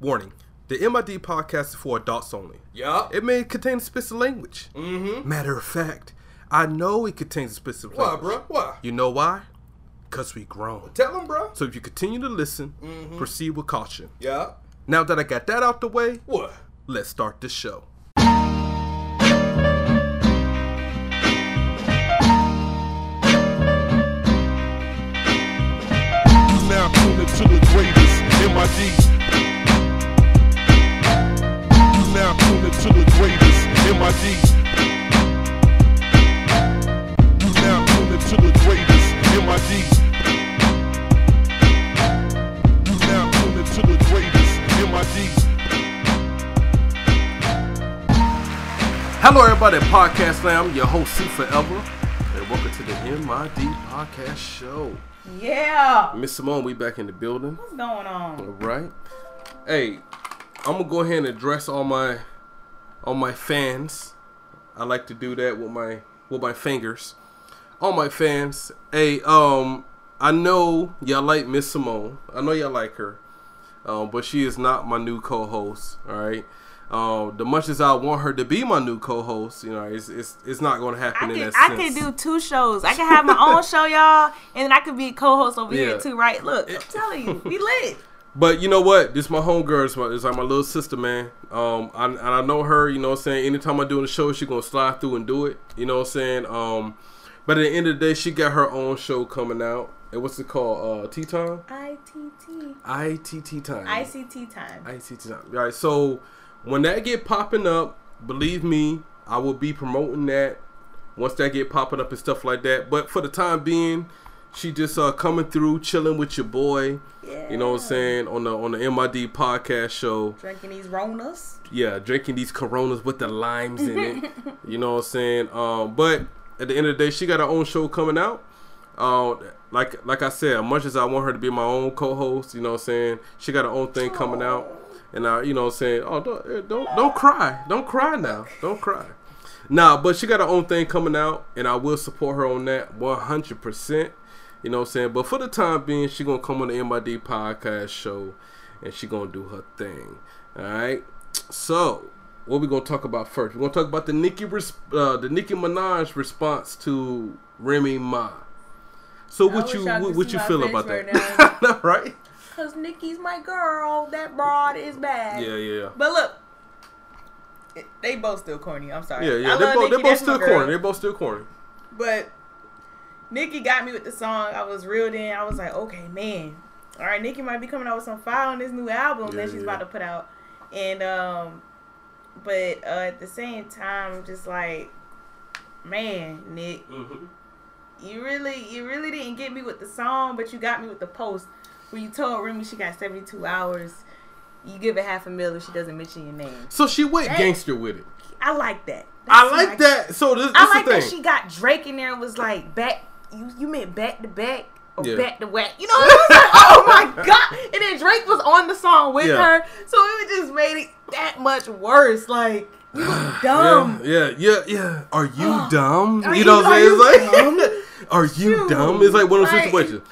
Warning. The MID podcast is for adults only. Yeah. It may contain explicit language. Mm-hmm. Matter of fact, I know it contains explicit Why, language. Why, bro? Why? You know why? Because we grown. Tell him, bro. So if you continue to listen, Mm-hmm. proceed with caution. Yeah. Now that I got that out the way, What? let's start the show. now tuned into the greatest MID. Now tuned into the greatest MID. Now tuned into the greatest MID. Now tuned into the greatest MID. Hello, everybody, at Podcast Slam. Your host, C Forever, and welcome to the MID Podcast Show. Yeah. Miss Simone, we back in the building. What's going on? All right. Hey, I'm gonna go ahead and address all my all my fans. I like to do that with my with my fingers. All my fans. Hey, um, I know y'all like Miss Simone. I know y'all like her. Um, but she is not my new co-host. All right. Um, the much as I want her to be my new co-host, you know, it's it's, it's not going to happen I in can I sense. can do two shows. I can have my own show, y'all, and then I could be co-host over Yeah. here too, right? Look, I'm telling you, we lit. But you know what? This is my homegirl. It's, my, it's like my little sister, man. Um, I, and I know her. You know what I'm saying? Anytime I do a show, she gonna slide through and do it. You know what I'm saying? Um, but at the end of the day, she got her own show coming out. And what's it called? Uh, Tea Time? ITT. ITT Time. ICT time. ITT Time. All right. So when that get popping up, believe me, I will be promoting that once that get popping up and stuff like that. But for the time being, she just uh coming through, chilling with your boy. Yeah. You know what I'm saying on the on the MID podcast show. Drinking these Ronas. Yeah, drinking these Coronas with the limes in it. you know what I'm saying? Um, but at the end of the day, she got her own show coming out. Uh, like like I said, much as I want her to be my own co-host, you know what I'm saying? She got her own thing coming out. And I, you know what I'm saying? Oh, don't eh, don't don't cry. Don't cry now. Don't cry. Nah, but she got her own thing coming out, and I will support her on that 100%. You know what I'm saying? But for the time being, she going to come on the MID podcast show, and she going to do her thing. All right? So, what we going to talk about first? We're going to talk about the Nicki, uh, the Nicki Minaj response to Remy Ma. So, what you what, what you feel about right that? now. right? Cause Nicki's my girl. That broad is bad. Yeah, yeah. But look, it- they both still corny. I'm sorry. Yeah, yeah. Love both, Nicki, they're both still corny. They're both still corny. But Nicki got me with the song. I was reeled in. I was like, okay, man. All right, Nicki might be coming out with some fire on this new album Yeah, that she's yeah. about to put out. And um but uh, at the same time, just like, man, Nick, you really you really didn't get me with the song, but you got me with the post where you told Remy she got 72 hours. You give it half a mil if she doesn't mention your name. So she went That- gangster with it. I like that. I That's like my- that. So this, this I like the that she got Drake in there and was like back. You you meant back to back or Yeah. back to whack. You know what I'm saying? oh my god! And then Drake was on the song with Yeah. her, so it just made it that much worse. Like you was dumb. yeah, yeah, yeah, yeah. Are you dumb? Are you know you- what I'm saying? It's dumb? like, are you dumb? It's like one of those right. situations.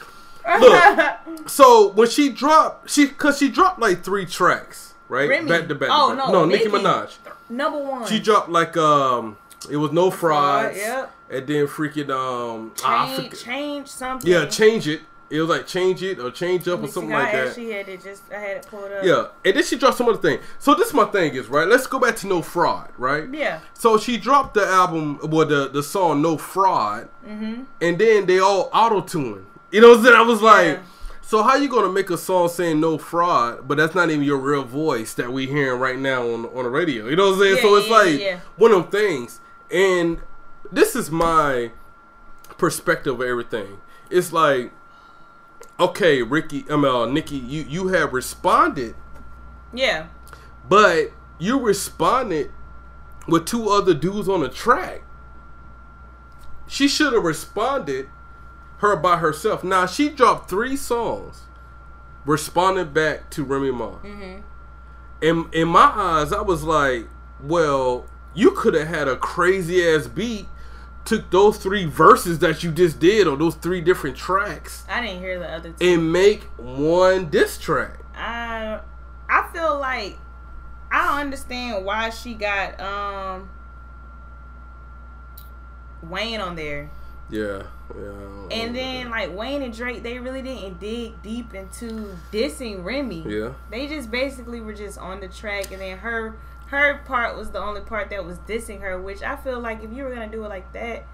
Look, so when she dropped, she cause she dropped like three tracks, right? Remy. Back to back. Oh, back. no, no, Nicki Nicki. Minaj. Number one. She dropped like um, it was no frauds, yep. And then freaking um, change, change something. yeah, change it. It was like change it or change up or something like that. She had it just. I had it pulled up. Yeah, and then she dropped some other thing. So this is my thing is right. Let's go back to No Fraud, right? Yeah. So she dropped the album, well, the the song No Fraud, Mm-hmm. and then they all auto tune. You know what I'm saying? I was like, Yeah. so how you gonna make a song saying no fraud, but that's not even your real voice that we hearing right now on on the radio? You know what I'm saying? Yeah, so it's yeah, like one of them things, and this is my perspective of everything. It's like, okay, Ricky, I mean, uh, Nicki, you you have responded Yeah. but you responded with two other dudes on the track. She should have responded her by herself. Now she dropped three songs, responded back to Remy Ma. Mm-hmm. In in my eyes, I was like, well, you could have had a crazy ass beat, took those three verses that you just did on those three different tracks, I didn't hear the other two. and make one diss track. I I feel like I don't understand why she got um Wayne on there. Yeah, yeah. And then like Wayne and Drake, they really didn't dig deep into dissing Remy. yeah, They just basically were just on the track, and then her her part was the only part that was dissing her. Which I feel like if you were gonna do it like that,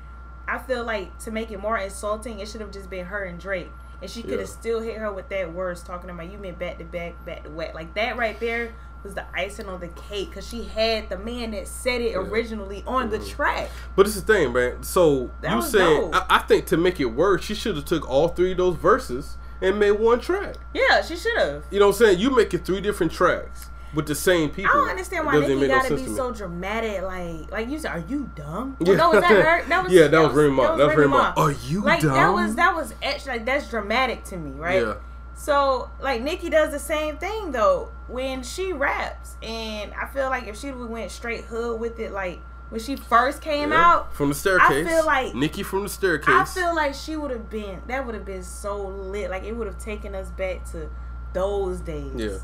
I feel like to make it more insulting, it should have just been her and Drake, and she could have Yeah. still hit her with that words talking about you meant back to back, back to back. Like that right there was the icing on the cake because she had the man that said it Yeah. Mm-hmm. originally on the track. but it's the thing, man. So That you saying. I, I think to make it worse, she should have took all three of those verses and made one track. Yeah, she should have. You know what I'm saying? You make it three different tracks with the same people. I don't understand why Nicki gotta sense be so dramatic. Like, like you said, are you dumb? Yeah. No, was that her? That was Yeah, that was Remy. That was Remy Ma. Ma. Are you like that was that was extra. Like that's dramatic to me, right? Yeah. So like Nicki does the same thing though when she raps, and I feel like if she went straight hood with it, like when she first came Yeah. out, from the staircase. I feel like- Nicki from the staircase. I feel like she would have been that would have been so lit. Like it would have taken us back to those days. Yeah.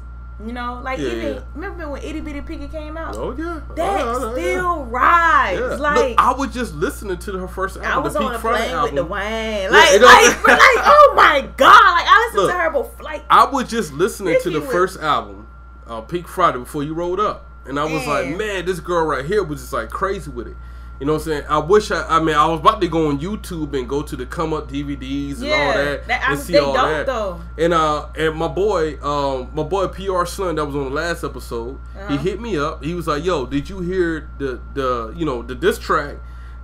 You know, like Yeah, even yeah. remember when Itty Bitty Piggy came out? oh yeah, That Oh, oh, yeah. still rides. Yeah. Like Look, I was just listening to her first album, I was on Friday plane album. with the Wayne. Like, it like, like, oh my god! Like I listened Look, to her before. Like, I was just listening to the first album, uh, Pink Friday, before you rolled up, and I was like, Man. man, this girl right here was just like crazy with it. You know what I'm saying? I wish I. I mean, I was about to go on YouTube and go to the come up DVDs and all that, that, and see all that. though. And uh, and my boy, um, my boy PR Slim that was on the last episode, he Uh-huh. hit me up. He was like, "Yo, did you hear the the you know the diss track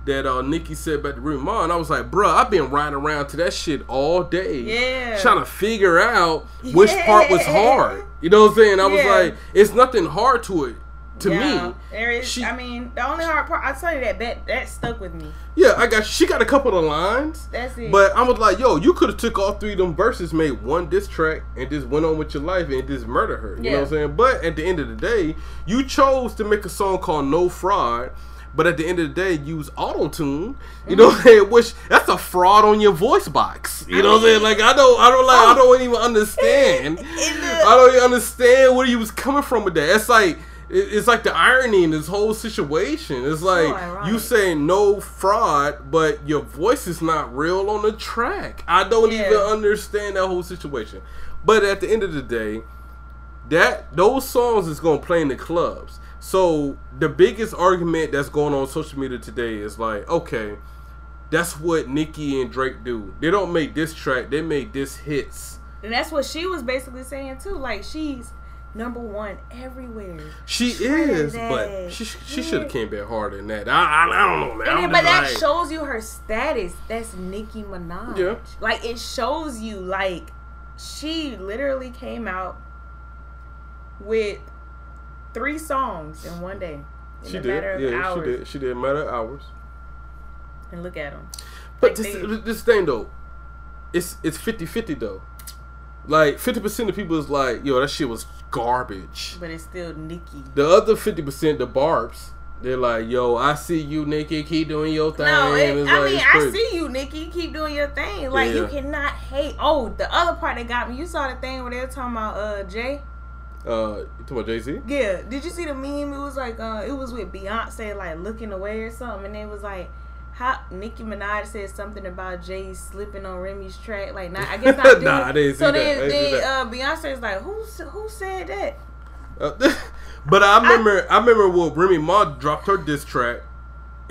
that uh Nicki said about the Ma?" And I was like, "Bruh, I've been riding around to that shit all day, Yeah. trying to figure out which part was hard." You know what I'm saying? I was Yeah. like, "It's nothing hard to it." To Yeah, me, there is. she- I mean, the only hard part. I tell you that that that stuck with me. yeah, I got she got a couple of lines, That's it. But I was like, yo, you could have took all three of them verses, made one diss track, and just went on with your life and just murder her. You know what I'm saying? But at the end of the day, you chose to make a song called No Fraud. But at the end of the day, use auto tune. You know what I'm saying? Which that's a fraud on your voice box. You know what I'm saying? Like I don't, I don't like, I don't even understand. I don't even understand where he was coming from with that. It's like it's like the irony in this whole situation. It's like you say no fraud, but your voice is not real on the track. I don't Yeah. even understand that whole situation. But at the end of the day, that those songs is gonna play in the clubs. So the biggest argument that's going on social media today is like, okay, that's what Nicki and Drake do. They don't make this track; they make this hits. and that's what she was basically saying too. Like she's number one everywhere. She is, but she she Yeah. should have came back harder than that. I I, I don't know, man. Then, but that like- shows you her status. That's Nicki Minaj. Yeah. Like it shows you like she literally came out with three songs in one day. In she a did, matter of yeah, hours. she did. She did matter of hours. And look at them. But Like this, they- this thing though, it's it's 50-50 though. Like fifty percent of people is like, yo, that shit was garbage. But it's still Nicki. The other fifty percent, the barbs, they're like, yo, I see you, Nicki, keep doing your thing. No, it, I like, mean I see you, Nicki. Keep doing your thing. Like you cannot hate. Oh, the other part that got me. You saw the thing where they were talking about uh Jay. Uh, you talking about Jay Z? Yeah. Did you see the meme? It was like uh, it was with Beyonce like looking away or something, and it was like. How Nicki Minaj said something about Jay slipping on Remy's track, like not I guess not. Nah, I didn't so that. then, I then uh, Beyonce is like, who who said that? Uh, but I remember, I, remember when Remy Ma dropped her diss track,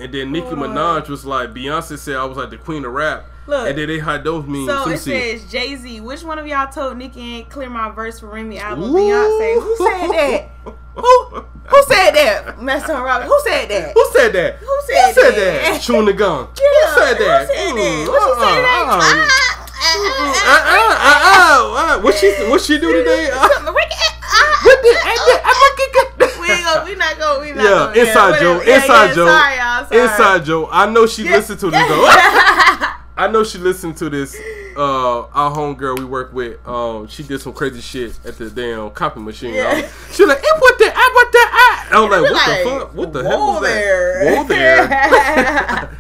and then Nicki. Minaj was like, Beyonce said I was like the queen of rap, Look. and then they had those memes. So it says Jay Z. Which one of y'all told Nicki ain't clear my verse for Remy album? Ooh. Beyonce. Who said that? Who who said that? Master Robin. Who said that? Who said that? Who said Who said that? that? Chewing the gum. Yeah, Who said that? Who said that? Mm, What she say today? uh-uh, uh-uh. Ah, Uh, uh, uh, uh, uh. What she what she do today? Uh, Something wicked. Ah. what the- uh, uh, We ain't gonna, we not gonna, we not Yeah, gonna. inside whatever. Yeah, inside yeah, joke, Sorry, y'all. Sorry. Inside Joe. I know she Yeah. listened to this though. I know she listened to this. Uh, our homegirl we work with. Um, she did some crazy shit at the damn copy machine. Yeah. She like, it what the, I what the, I. I was like, what Like, the fuck? What the hell was there. that? Whoa there.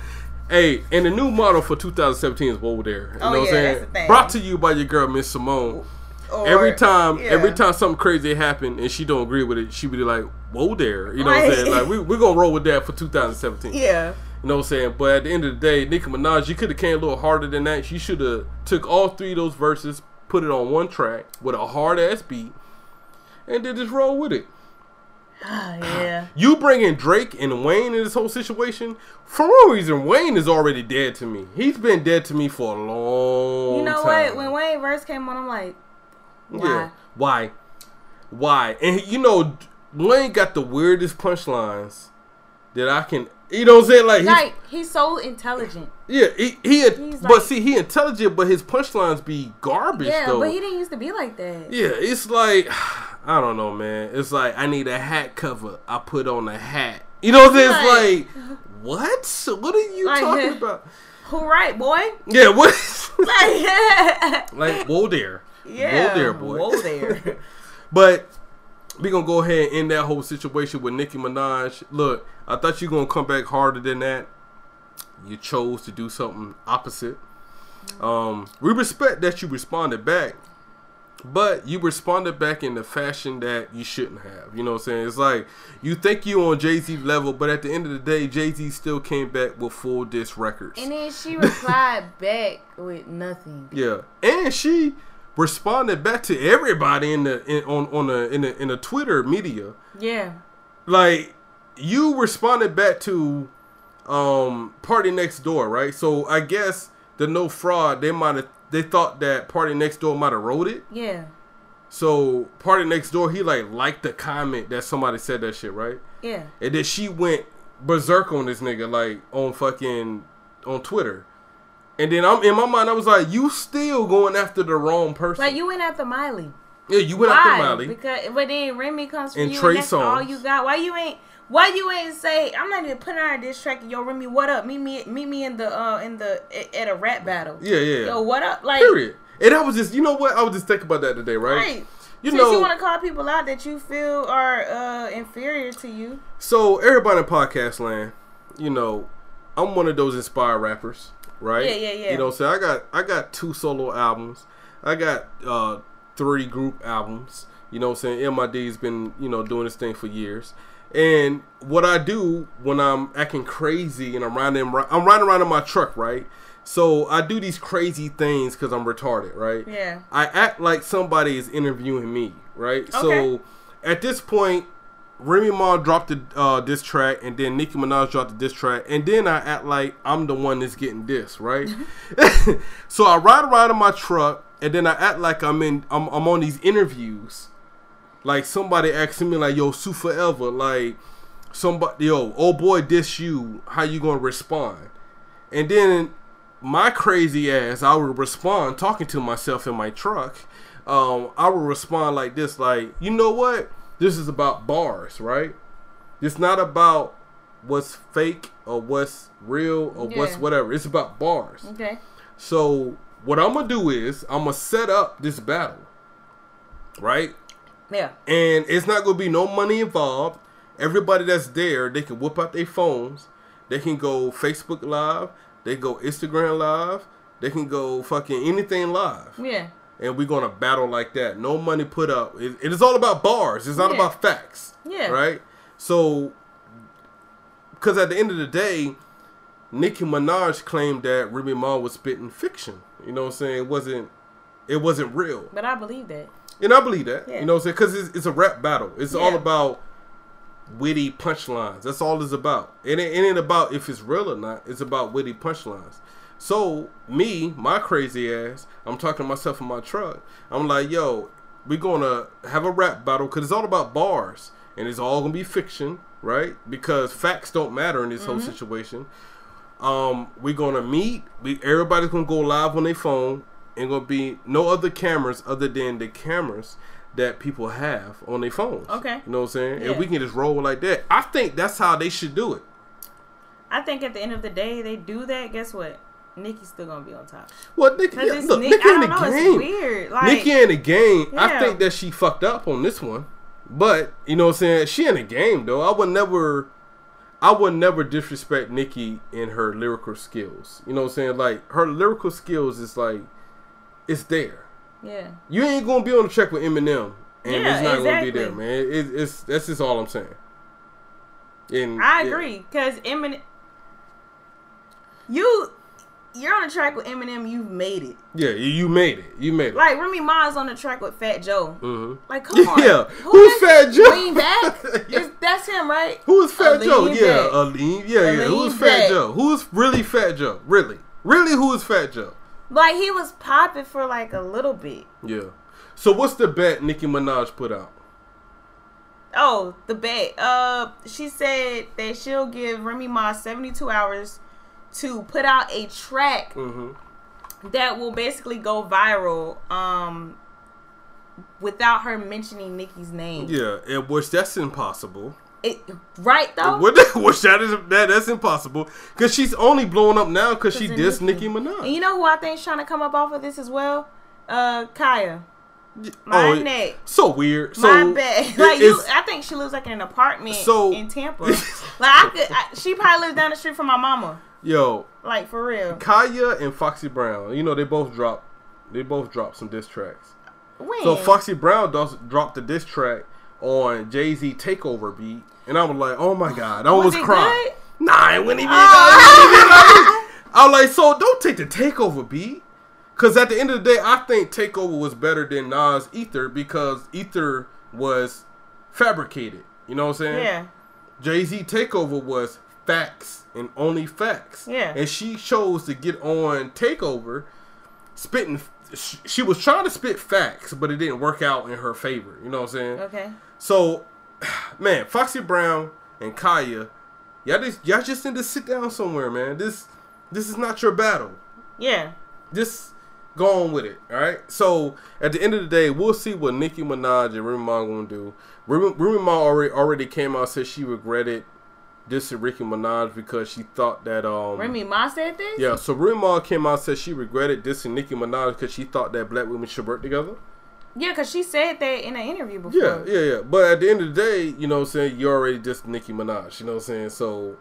hey, and the new model for 2017 is Whoa there. You Oh, know what I'm saying? that's. Brought to you by your girl Miss Simone. Or, every time, yeah. every time something crazy happened and she don't agree with it, she would be like, "Whoa there," you know what I'm saying? Like we we're gonna roll with that for 2017. Yeah. You know what I'm saying? But at the end of the day, Nicki Minaj, you could have came a little harder than that. She should have took all three of those verses, put it on one track with a hard ass beat, and then just roll with it. yeah. You bringing Drake and Wayne in this whole situation for no reason. Wayne is already dead to me. He's been dead to me for a long. You know time. what? When Wayne verse came on, I'm like, Yeah. why? Why? Why? And you know, Wayne got the weirdest punchlines that I can. You know what I'm saying? Like, he's- Like he's so intelligent. yeah, he, he He's but see, he intelligent, but his punchlines be garbage Yeah, though. but he didn't used to be like that. yeah, it's like I don't know, man. It's like I need a hat cover. I put on a hat. You know what I'm saying? It's like what? What are you Like- talking about? Who right, boy? Yeah, what? Like, like whoa there, yeah. whoa there, boy. Whoa there. But we gonna go ahead and end that whole situation with Nicki Minaj. Look, I thought you gonna come back harder than that. You chose to do something opposite. Um, we respect that you responded back, but you responded back in the fashion that you shouldn't have. You know what I'm saying? It's like you think you on Jay Z level, but at the end of the day, Jay Z still came back with full disc records. and then she replied back with nothing. Yeah, and she responded back to everybody in the in, on on the in the in the Twitter media. Yeah. Like you responded back to um Party Next Door, right? So I guess the no fraud they might have they thought that Party Next Door might have wrote it. Yeah. So Party Next Door he like liked the comment that somebody said that shit, right? Yeah. And then she went berserk on this nigga like on fucking on Twitter. And then I'm in my mind I was like, you still going after the wrong person. Like you went after Miley. yeah, you went Why? after Miley. Because but then Remy comes for And you Trey and that's all you got. Why you ain't why you ain't say I'm not even putting out this track yo Remy what up? Meet me meet me in the uh in the at a rap battle. Yeah, yeah. Yo, what up? Like Period. And I was just, you know what? I was just thinking about that today, right? Right. You Since know, you want to call people out that you feel are uh, inferior to you. so everybody in podcast land, you know, I'm one of those inspired rappers, right? Yeah, yeah, yeah. You know, so I got I got two solo albums, I got uh three group albums. You know, what I'm saying MID's been you know doing this thing for years. And what I do when I'm acting crazy and I'm riding, I'm riding around in my truck, right? So I do these crazy things because I'm retarded, right? Yeah. I act like somebody is interviewing me, right? Okay. So at this point, Remy Ma dropped the uh, diss track, and then Nicki Minaj dropped the diss track, and then I act like I'm the one that's getting this, right? so I ride around in my truck, and then I act like I'm in, I'm, I'm on these interviews, like somebody asking me like, "Yo, Sue Forever," like somebody, yo, oh boy, diss you, how you gonna respond? And then my crazy ass, I would respond talking to myself in my truck. Um, I would respond like this, like, you know what? This is about bars, right? It's not about what's fake or what's real or what's whatever. It's about bars. Okay. So what I'm gonna do is I'm gonna set up this battle, right? Yeah. and it's not gonna be no money involved. Everybody that's there, they can whip out their phones. They can go Facebook Live. They go Instagram Live. They can go fucking anything live, Yeah. And we're gonna battle like that. No money put up. It, it is all about bars. It's not Yeah. about facts. Yeah. Right. So, because at the end of the day, Nicki Minaj claimed that Remy Ma was spitting fiction. You know what I'm saying? It wasn't. It wasn't real. But I believe that. And I believe that. Yeah. You know what I'm saying? Because it's, it's a rap battle. It's all about witty punchlines. That's all it's about. It ain't, it ain't about if it's real or not. It's about witty punchlines. So, me, my crazy ass, I'm talking to myself in my truck. I'm like, yo, we're going to have a rap battle because it's all about bars. And it's all going to be fiction, right? Because facts don't matter in this whole situation. Um, we're gonna meet. We everybody's gonna go live on their phone. and gonna be no other cameras other than the cameras that people have on their phones. Okay. you know what I'm saying? Yeah. And we can just roll like that. I think that's how they should do it. I think at the end of the day, they do that. Guess what? Nicki's still gonna be on top. Well, Nicki, yeah, look, Nick, Nicki I in the know. It's game. weird. Like Nicki in the game. I think that she fucked up on this one. But you know what I'm saying? She in the game though. I would never I would never disrespect Nicki in her lyrical skills. You know what I'm saying? Like her lyrical skills is like it's there. Yeah. You ain't gonna be on the track with Eminem, and Yeah, it's not gonna be there, man. It, it's that's just all I'm saying. And I agree because Eminem, you you're on the track with Eminem. You've made it. Yeah, you, made it. You made it. Like Remy Ma's on the track with Fat Joe. Mm-hmm. Like, come on. Yeah. Who Who's Fat Joe? Lean back. Yeah. Is- that's him, right? Who is Fat A Joe? lean Yeah, back. a lean. Yeah, A yeah. Who lean Fat. Joe? Who is really Fat Joe? Really, really, who is Fat Joe? Like he was popping for like a little bit. Yeah. So what's the bet Nicki Minaj put out? Oh, the bet. Uh, she said that she'll give Remy Ma 72 hours to put out a track Mm-hmm. that will basically go viral. Um, without her mentioning Nicki's name. Yeah, and which that's impossible. It, right though. What, which that is that that's impossible because she's only blowing up now because she dissed Nicki. Nicki And Minaj. you know who I think is trying to come up off of this as well? Uh, Kaya. Oh, My neck. so weird. So My bad. Like you, I think she lives like in an apartment So- in Tampa. like I could, I, she probably lives down the street from my mama. yo, Like for real. Kaya and Foxy Brown. You know they both dropped. They both dropped some diss tracks. When? So Foxy Brown does dropped the diss track on Jay Z Takeover beat, and I was like, oh my god, I Was almost it cried. good? Nah, it wasn't even. Oh. I was like, so don't take the Takeover beat, because at the end of the day, I think Takeover was better than Nas Ether because Ether was fabricated. You know what I'm saying? Yeah. Jay Z Takeover was facts and only facts. Yeah. And she chose to get on Takeover, spitting. She was trying to spit facts, but it didn't work out in her favor. You know what I'm saying? Okay. So, man, Foxy Brown and Kaya, y'all just y'all just need to sit down somewhere, man. This this is not your battle. Yeah. Just go on with it. All right. So at the end of the day, we'll see what Nicki Minaj and Remy Ma gonna do. Remy Ma already already came out and said she regretted dissing Nicki Minaj because she thought that um Remy Ma said this. yeah. So Remy Ma came out and said she regretted dissing Nicki Minaj because she thought that black women should work together. Yeah, cause she said that in an interview before. Yeah, yeah, yeah. But at the end of the day, you know what I'm saying, you already just Nicki Minaj, you know what I'm saying? So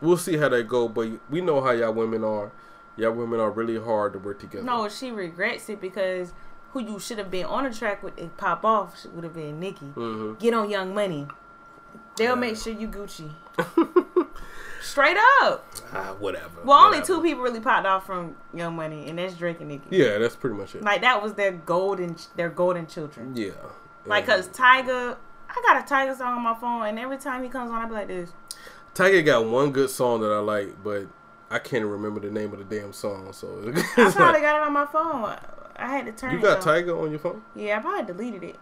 we'll see how that go, but we know how y'all women are. Y'all women are really hard to work together. No, she regrets it because who you should have been on the track with it pop off would have been Nicki. hmm Get on Young Money. They'll make sure you Gucci. Straight up. Ah, whatever. Well, only two people really popped off from Young Money, and that's Drake and Nicki. Yeah, that's pretty much it. Like that was their golden, their golden children. Yeah. Like, cause Tyga, I got a Tyga song on my phone, and every time he comes on, I be like this. Tyga got one good song that I like, but I can't remember the name of the damn song. So I probably like, got it on my phone. I had to turn you got. Tyga on your phone? Yeah, I probably deleted it.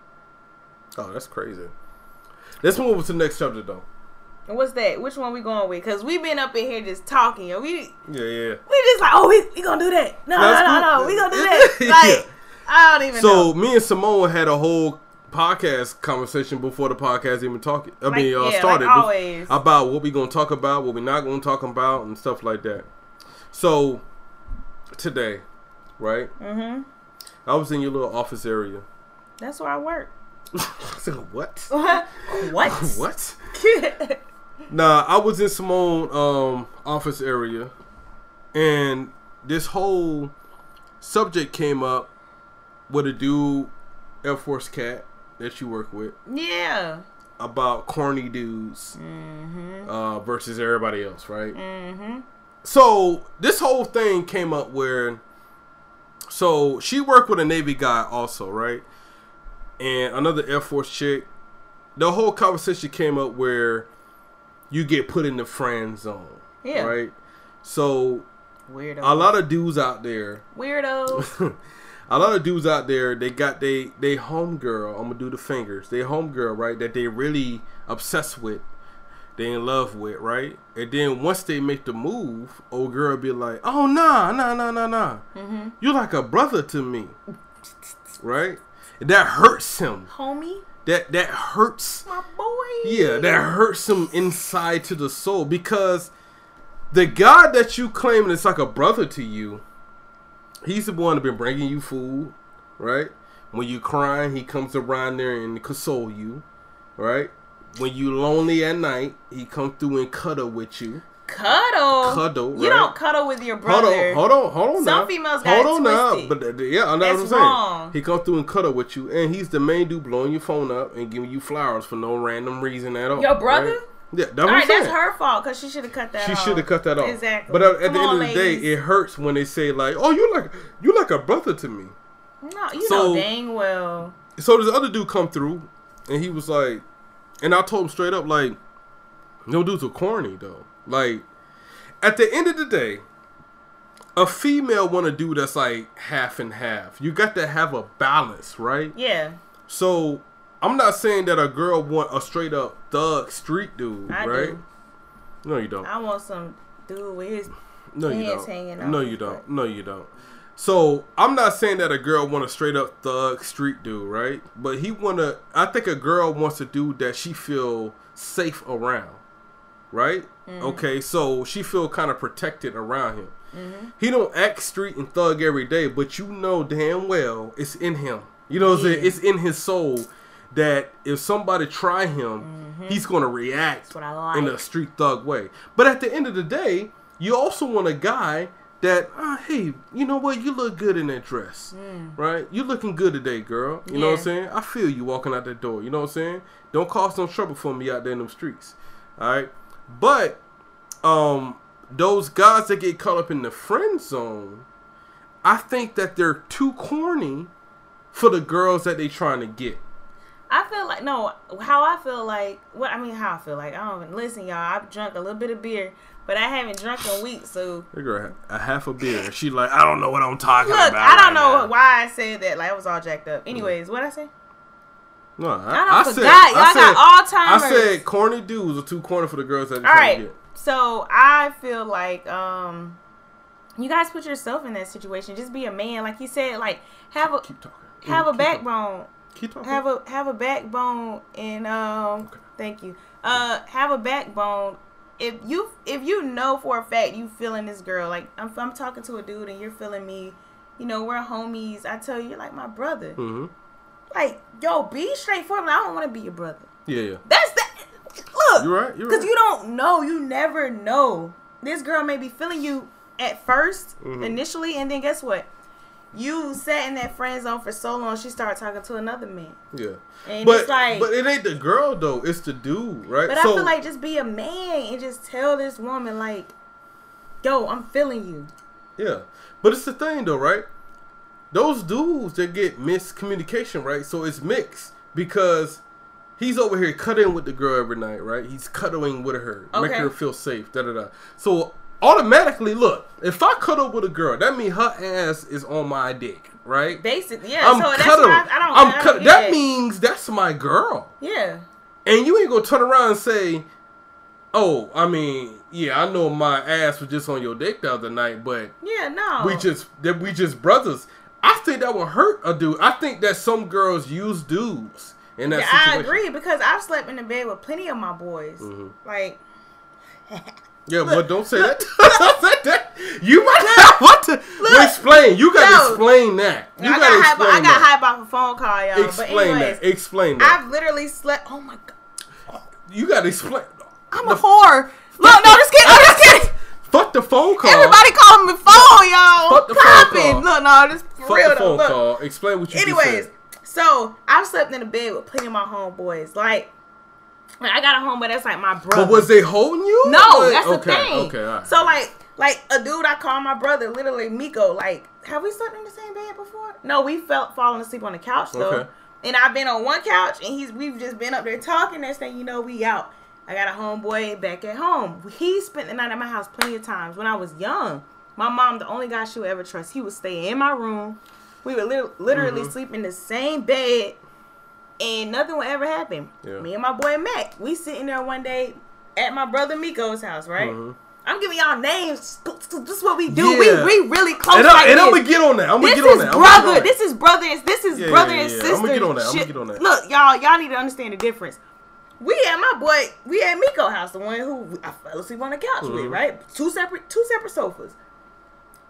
Oh, that's crazy. Let's move over to the next chapter, though. And what's that? Which one we going with? Cause we been up in here just talking, yo. We Yeah, yeah. we just like, oh, we, we gonna do that. No, no, no, cool. no, we gonna do that. Yeah. Like, I don't even So know. me and Simone had a whole podcast conversation before the podcast even talking. I mean, uh, yeah, started always. about what we gonna talk about, what we not gonna talk about, and stuff like that. So today, right? Mm-hmm. I was in your little office area. That's where I work. Said, what? what? what? Nah, I was in Simone um office area, and this whole subject came up with a dude, Air Force cat that you work with. yeah. about corny dudes Mm-hmm. uh, versus everybody else, right? Mm-hmm. So this whole thing came up where, so she worked with a Navy guy also, right? And another Air Force chick. The whole conversation came up where you get put in the friend zone, Yeah. right? So Weirdo. a lot of dudes out there Weirdos. a lot of dudes out there they got they they homegirl i'm gonna do the fingers they homegirl right that they really obsessed with they in love with right and then once they make the move old girl be like oh nah nah nah nah nah mm-hmm. you're like a brother to me right and that hurts him Homie, that that hurts my boy. yeah, that hurts him inside to the soul because the God that you claim is like a brother to you, he's the one that been bringing you food, right? When you crying, he comes around there and console you, right? When you lonely at night, he come through and cuddle with you. cuddle. Cuddle, You right? don't cuddle with your brother. Hold on, hold on, hold on. Some now. females got hold on now, but uh, yeah, I know what I'm saying. wrong. He come through and cuddle with you, and he's the main dude blowing your phone up and giving you flowers for no random reason at all. Your brother? right? Yeah, that's All what I'm right, that's her fault because she should have cut that off. She should have cut that off. Exactly. But uh, at the end on, of the day, it hurts when they say like, "Oh, you like you like a brother to me." No, you So- know dang well. So this other dude come through, and he was like, and I told him straight up like, "No dudes are corny though." Like, at the end of the day, a female want to dude that's like half and half. You got to have a balance, right? Yeah, So I'm not saying that a girl want a straight up thug street dude, I right? do. No, you don't. I want some dude with his. No, you don't. No, you don't. No, you don't. So I'm not saying that a girl want a straight up thug street dude, right? But he wanna. I think a girl wants a dude that she feel safe around, right? Mm-hmm. Okay, so she feel kind of protected around him. Mm-hmm. He don't act street and thug every day, but you know damn well it's in him. You know, what I'm saying? Yeah. it's in his soul that if somebody try him, he's gonna react I in a street thug way. But at the end of the day, you also want a guy that, ah, hey, you know what? You look good in that dress, right? You looking good today, girl. You know what I'm saying? I feel you walking out that door. You know what I'm saying? Don't cause no trouble for me out there in them streets, all right? But um, those guys that get caught up in the friend zone, I think that they're too corny for the girls that they trying to get. I feel like no. How I feel like what I mean. How I feel like I don't even listen, y'all. I've drunk a little bit of beer, but I haven't drunk in weeks. So That girl a half a beer. She like, I don't know what I'm talking look, about. I don't right know now." why I said that. Like I was all jacked up. Anyways, what I say? No, I, I said, forgot. I Y'all said, got I said corny dudes are too corny for the girls that All right. So I feel like um, you guys put yourself in that situation. Just be a man, like you said. Like have a Keep talking. have a backbone. Keep talking. have a have a backbone and um Okay. thank you uh have a backbone if you if you know for a fact you feeling this girl like I'm, I'm talking to a dude and you're feeling me you know we're homies i tell you you're like my brother hmm like yo be straightforward i don't want to be your brother Yeah, yeah. that's that look You're right. You're because right. you don't know you never know this girl may be feeling you at 1st Mhm. initially and then guess what you sat in that friend zone for so long she started talking to another man yeah. and But it's like but it ain't the girl though. It's the dude, right? But I feel like just be a man and just tell this woman like, "Yo, I'm feeling you." Yeah. But it's the thing though, right? Those dudes that get miscommunication, right? So it's mixed because he's over here cuddling with the girl every night, right? He's cuddling with her, making Okay. her feel safe, da da da. So automatically, look, if I cuddle with a girl, that means her ass is on my dick, right? Basically, yeah. I'm so that's cuddling. I, I don't. I'm I don't cut- get that means that's my girl. yeah. And you ain't gonna turn around and say, "Oh, I mean, yeah, I know my ass was just on your dick the other night, but Yeah, no. we just that we just brothers." I think that would hurt a dude. I think that some girls use dudes in that Yeah, I agree because I've slept in the bed with plenty of my boys. Mhm. Like, Yeah, but don't say that. Don't say that. You might have what to well, explain. You gotta No. explain that. You I gotta got hype. explain I got that. hype off a phone call, y'all. Explain but anyways, that. Explain that. I've literally slept. Oh my god, you gotta explain. I'm a whore. Look, no, just kidding. No, just kidding. Fuck the phone call. Everybody calling me phone, y'all. Fuck the phone Popping. call. Look, no, this Fuck real the though. phone Look. call. Explain what you Anyways, so I've slept in the bed with plenty of my homeboys. Like, like, I got a homeboy that's like my brother. But was they holding you? no, Like, that's the okay, thing. Okay, right. So like, like a dude I call my brother, literally Miko. Like, have we slept in the same bed before? No, we felt falling asleep on the couch though. Okay. And I've been on one couch, and he's we've just been up there talking. Next thing you know, we out. I got a homeboy back at home. He spent the night at my house plenty of times when I was young. My mom, the only guy she would ever trust, he would stay in my room. We would lit- literally Mm-hmm. sleep in the same bed, and nothing would ever happen. Yeah. Me and my boy Mac, we sitting there one day at my brother Miko's house, right? Mhm. I'm giving y'all names. This is what we do. We Yeah. we really close and, like I, and I'm gonna get on that. I'm gonna This get on that. I'ma get on brother. This is brother. This is Yeah, brother yeah, and sister. I'ma get on that. I'ma get on that. Look, y'all, y'all need to understand the difference. We at my boy, we at Miko house, the one who I fell asleep on the couch with, Mhm. right? Two separate, two separate sofas.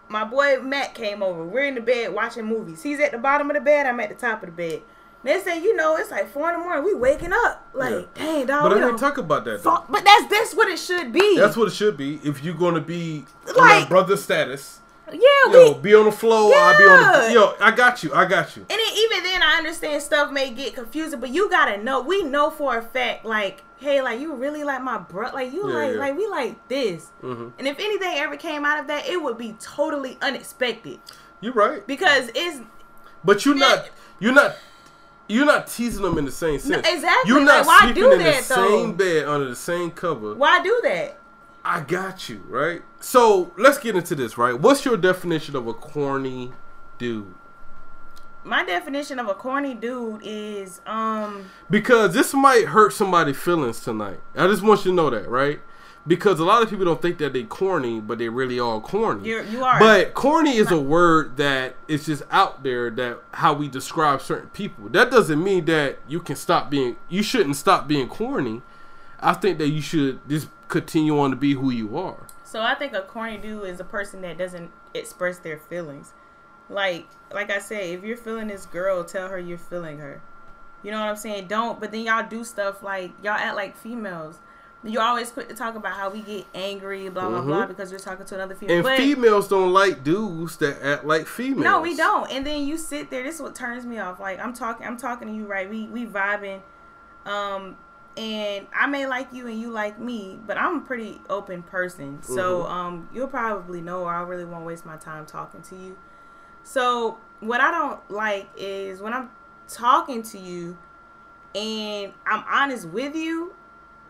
My boy Matt came over. We're in the bed watching movies. He's at the bottom of the bed. I'm at the top of the bed. They say, you know, it's like four in the morning. We waking up. Like, Yeah. dang, dog. But I didn't talk about that. Fought- But that's that's what it should be. That's what it should be. If you're gonna be on Like- brother status, yeah, yo, we be on the floor. I'll be on the. Yeah. Yo, I got you. I got you. And then even then, I understand stuff may get confusing, but you gotta know. We know for a fact, like, hey, like you really like my bro, like you Yeah, like, yeah. like we like this. Mhm. And if anything ever came out of that, it would be totally unexpected You're right. because it's But you're Yeah. not. You're not. You're not teasing them in the same sense. exactly. You're not Like, why sleeping do in the though? same bed under the same cover. why do that. I got you right. So let's get into this. Right. What's your definition of a corny dude? My definition of a corny dude is um Because this might hurt somebody's feelings tonight. I just want you to know that, right? Because a lot of people don't think that they corny, but they really are corny. you're you are But corny is a word that is just out there that how we describe certain people. That doesn't mean that you can stop being you shouldn't stop being corny. I think that you should just continue on to be who you are. So I think a corny dude is a person that doesn't express their feelings. Like like I say, if you're feeling this girl, tell her you're feeling her. You know what I'm saying? Don't. But then y'all do stuff like y'all act like females. You always talk about how we get angry, blah blah blah, because we're talking to another female. Mm-hmm. And but females don't like dudes that act like females. no, we don't. And then you sit there. This is what turns me off. Like I'm talking, I'm talking to you, right? We we vibing, um, and I may like you and you like me, but I'm a pretty open person. So Mm-hmm. um, you'll probably know, or I really won't waste my time talking to you. So what I don't like is when I'm talking to you, and I'm honest with you.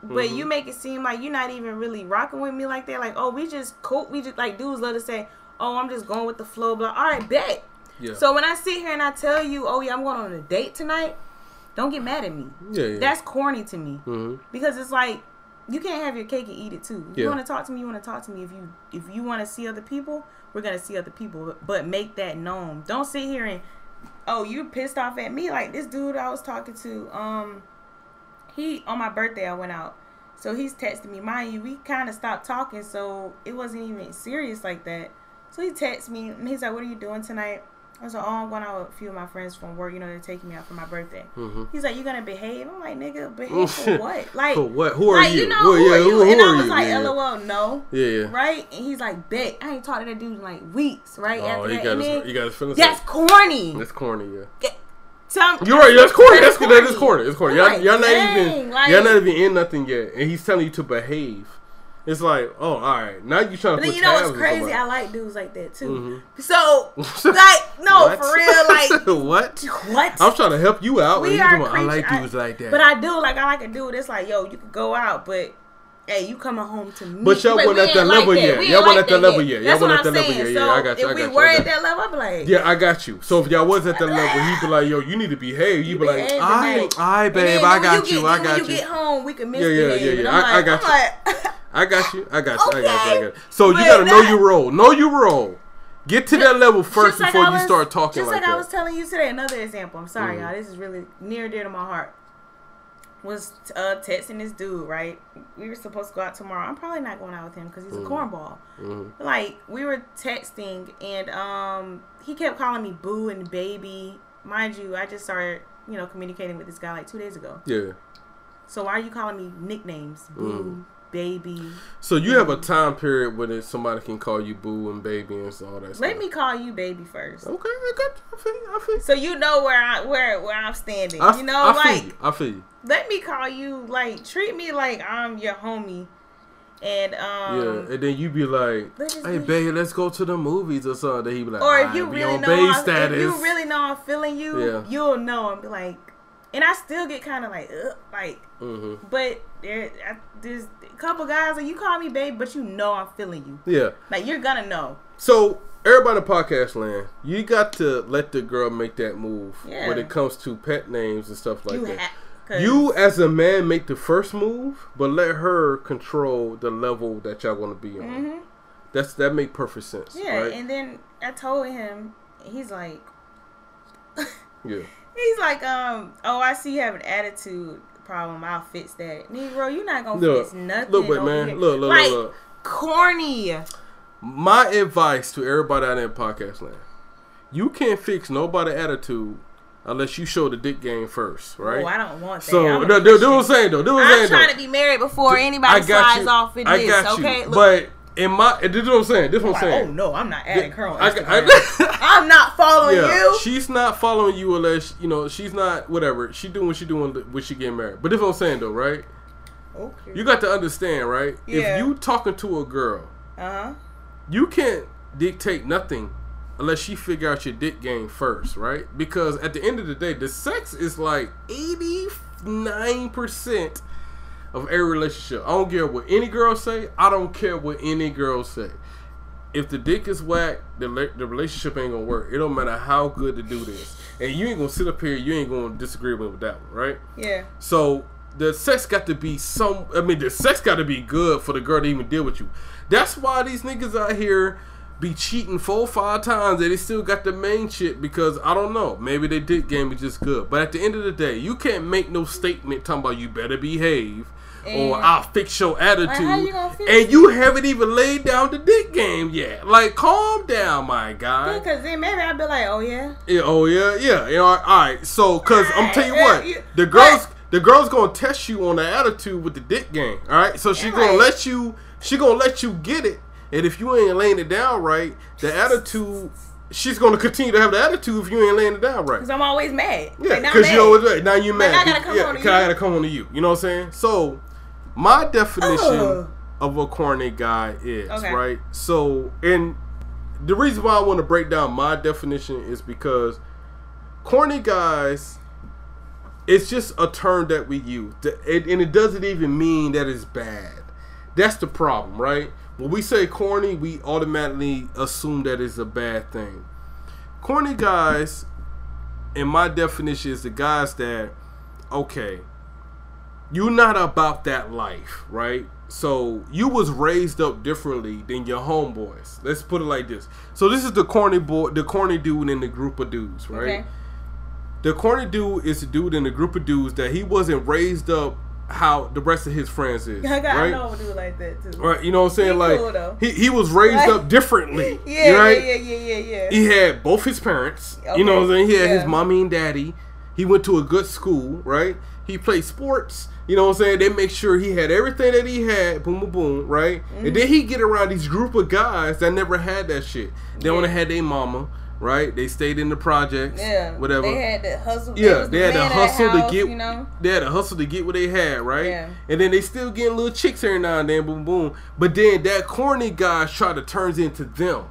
But Mm-hmm. you make it seem like you're not even really rocking with me like that. Like, oh, we just cool. We just like dudes love to say, "Oh, I'm just going with the flow." Blah. All right, bet. Yeah. So when I sit here and I tell you, "Oh yeah, I'm going on a date tonight," don't get mad at me. yeah, yeah. That's corny to me hmm because it's like you can't have your cake and eat it too. If you want to talk to me, you want to talk to me. If you if you want to see other people, we're gonna see other people. But, but make that known. Don't sit here and oh you pissed off at me like this dude I was talking to. Um, he on my birthday I went out. So he's texting me. Mind you, we kind of stopped talking, so it wasn't even serious like that. So he texts me and he's like, "What are you doing tonight?" I was like, "Oh, I'm going out with a few of my friends from work. You know, they're taking me out for my birthday." hmm He's like, "You gonna behave?" I'm like, "Nigga, behave for what?" Like, For what? Who are like, you? you know, Who- are you? who- who and I was you? like, Yeah. "LOL, no." Yeah, yeah. Right? And he's like, "Bet I ain't talked to that dude in like weeks." Right? Oh, After he that, got his, he got his feelings. that's corny. That's corny, yeah. Me- You're right. That's corny. That's, That's that is corny. It's corny. Y'all, Like, y'all not dang, even. like- y'all not even in nothing yet, and he's telling you to behave. It's like, oh, all right. Now you trying to But you know what's crazy? I like dudes like that too. Mhm. So, like, no, for real, like, what? what? I'm trying to help you out. We are doing, I like creature- I- dudes like that. But I do like I like a dude that's like, yo, you could go out, but hey, you coming home to me. But y'all wasn't at that level yet. Y'all wasn't at that level yet. Y'all wasn't at that level yet. Yeah, I got you, if I we you, were I at that level, I'd be like, yeah, I got you. So if y'all was at that level, he'd be like, yo, you need to behave. You'd be like, behave all right, all right, babe, I got you, I got you you. get home, we can Yeah, yeah, yeah, yeah. I'm I- I got I'm I got you. I got you. I got you. I Okay. got you. So you gotta know your role. Know your role. Get to that level first like before I you start talking like that. Just like, like, I was telling you today, another example. I'm sorry, Mhm. y'all. This is really near and dear to my heart. Was uh, texting this dude, right? We were supposed to go out tomorrow. I'm probably not going out with him because he's a cornball. Mhm. Like we were texting, and um, he kept calling me boo and baby. Mind you, I just started, you know, communicating with this guy like two days ago. Yeah. So why are you calling me nicknames, boo, baby? So you have a time period when it, somebody can call you boo and baby and all that stuff. Let stuff. me call you baby first. Okay, I got you. I feel you. I feel you. So you know where I where where I'm standing. I, you know, I feel like you. I feel you. let me call you like treat me like I'm your homie. And um Yeah, and then you be like, "Hey, be- babe, let's go to the movies or something." Then he be like, or if you really know I'm, status." if you really know I'm feeling you, Yeah. you'll know and be like and I still get kind of like like hmm but there I, there's a couple guys like you call me babe but you know I'm feeling you. Yeah. Like you're gonna know. So everybody in podcast land, you got to let the girl make that move Yeah. when it comes to pet names and stuff like you that. ha- You as a man make the first move, but let her control the level that y'all want to be on. Mhm. That's that make perfect sense. Yeah, right? and then I told him he's like yeah. He's like, um, oh, I see you have an attitude problem. I'll fix that. Negro, you're not gonna Look, fix nothing. look, but man, here. look, look, like, look, look. corny. My advice to everybody out there in podcast land: you can't fix nobody attitude, unless you show the dick game first, oh, right? Oh, I don't want that. so no, do, do what I'm saying though. Do what I'm, I'm trying though. to be married before anybody slides you. off in I this. okay, Look, But in my, this is what I'm saying. This is what I'm like, saying. oh no, I'm not adding her on Instagram. I- I'm not following yeah, you. she's not following you unless you know she's not whatever. She doing what she doing when she get married. But this is what I'm saying though, right? okay. You got to understand, right? Yeah. If you talking to a girl, uh huh. you can't dictate nothing unless she figure out your dick game first, right? Because at the end of the day, the sex is like eighty nine percent of every relationship. I don't care what any girl say. I don't care what any girl say. If the dick is whack, the, the relationship ain't gonna work. It don't matter how good to do this, and you ain't gonna sit up here. You ain't gonna disagree with that one, right? Yeah. So the sex got to be some. I mean, the sex got to be good for the girl to even deal with you. That's why these niggas out here be cheating four, five times, and they still got the main shit because I don't know. Maybe they did game is just good. But at the end of the day, you can't make no statement talking about you better behave. Or I'll fix your attitude, how you and you haven't even laid down the dick game yet. Like, calm down, my guy. Because then maybe I'd be like, oh yeah. Yeah, oh yeah, yeah. You know, all right. So, cause I'm tell you what, you- the girls, the girls gonna test you on the attitude with the dick game. All right. So she Yeah, gonna let you, she gonna let you get it. And if you ain't laying it down right, the attitude, she's gonna continue to have the attitude if you ain't laying it down right. Because I'm always mad. Yeah, now because I'm you mad. always right. Now you Like, mad. I gotta come yeah, on to 'cause you. I gotta come on to you. You know what I'm saying? So, my definition Ugh. of a corny guy is Okay. right. So, and the reason why I want to break down my definition is because corny guys. It's just a term that we use, it, and it doesn't even mean that it's bad. That's the problem, right? When we say corny, we automatically assume that it's a bad thing. Corny guys in my definition is the guys that okay you're not about that life right so you was raised up differently than your homeboys let's put it like this so this is the corny boy the corny dude in the group of dudes right Okay. the corny dude is the dude in the group of dudes that he wasn't raised up how the rest of his friends is I, got, I right know a dude like that too. right you know what i'm saying He like cool, he, he was raised Right. up differently Yeah, right yeah, yeah, yeah, yeah, yeah. he had both his parents. You know what I'm saying? He had his mommy and daddy. He went to a good school, right? He played sports. You know what I'm saying? They make sure he had everything that he had, boom, boom, boom, right? Mm-hmm. And then he get around these group of guys that never had that shit. They Yeah. only had their mama, right? They stayed in the projects, Yeah, whatever. They had to hustle. Yeah, they the had to the hustle house, to get. You know. They had to hustle to get what they had, right? Yeah. And then they still getting little chicks every now and then, boom, boom. But then that corny guy try to turns into them.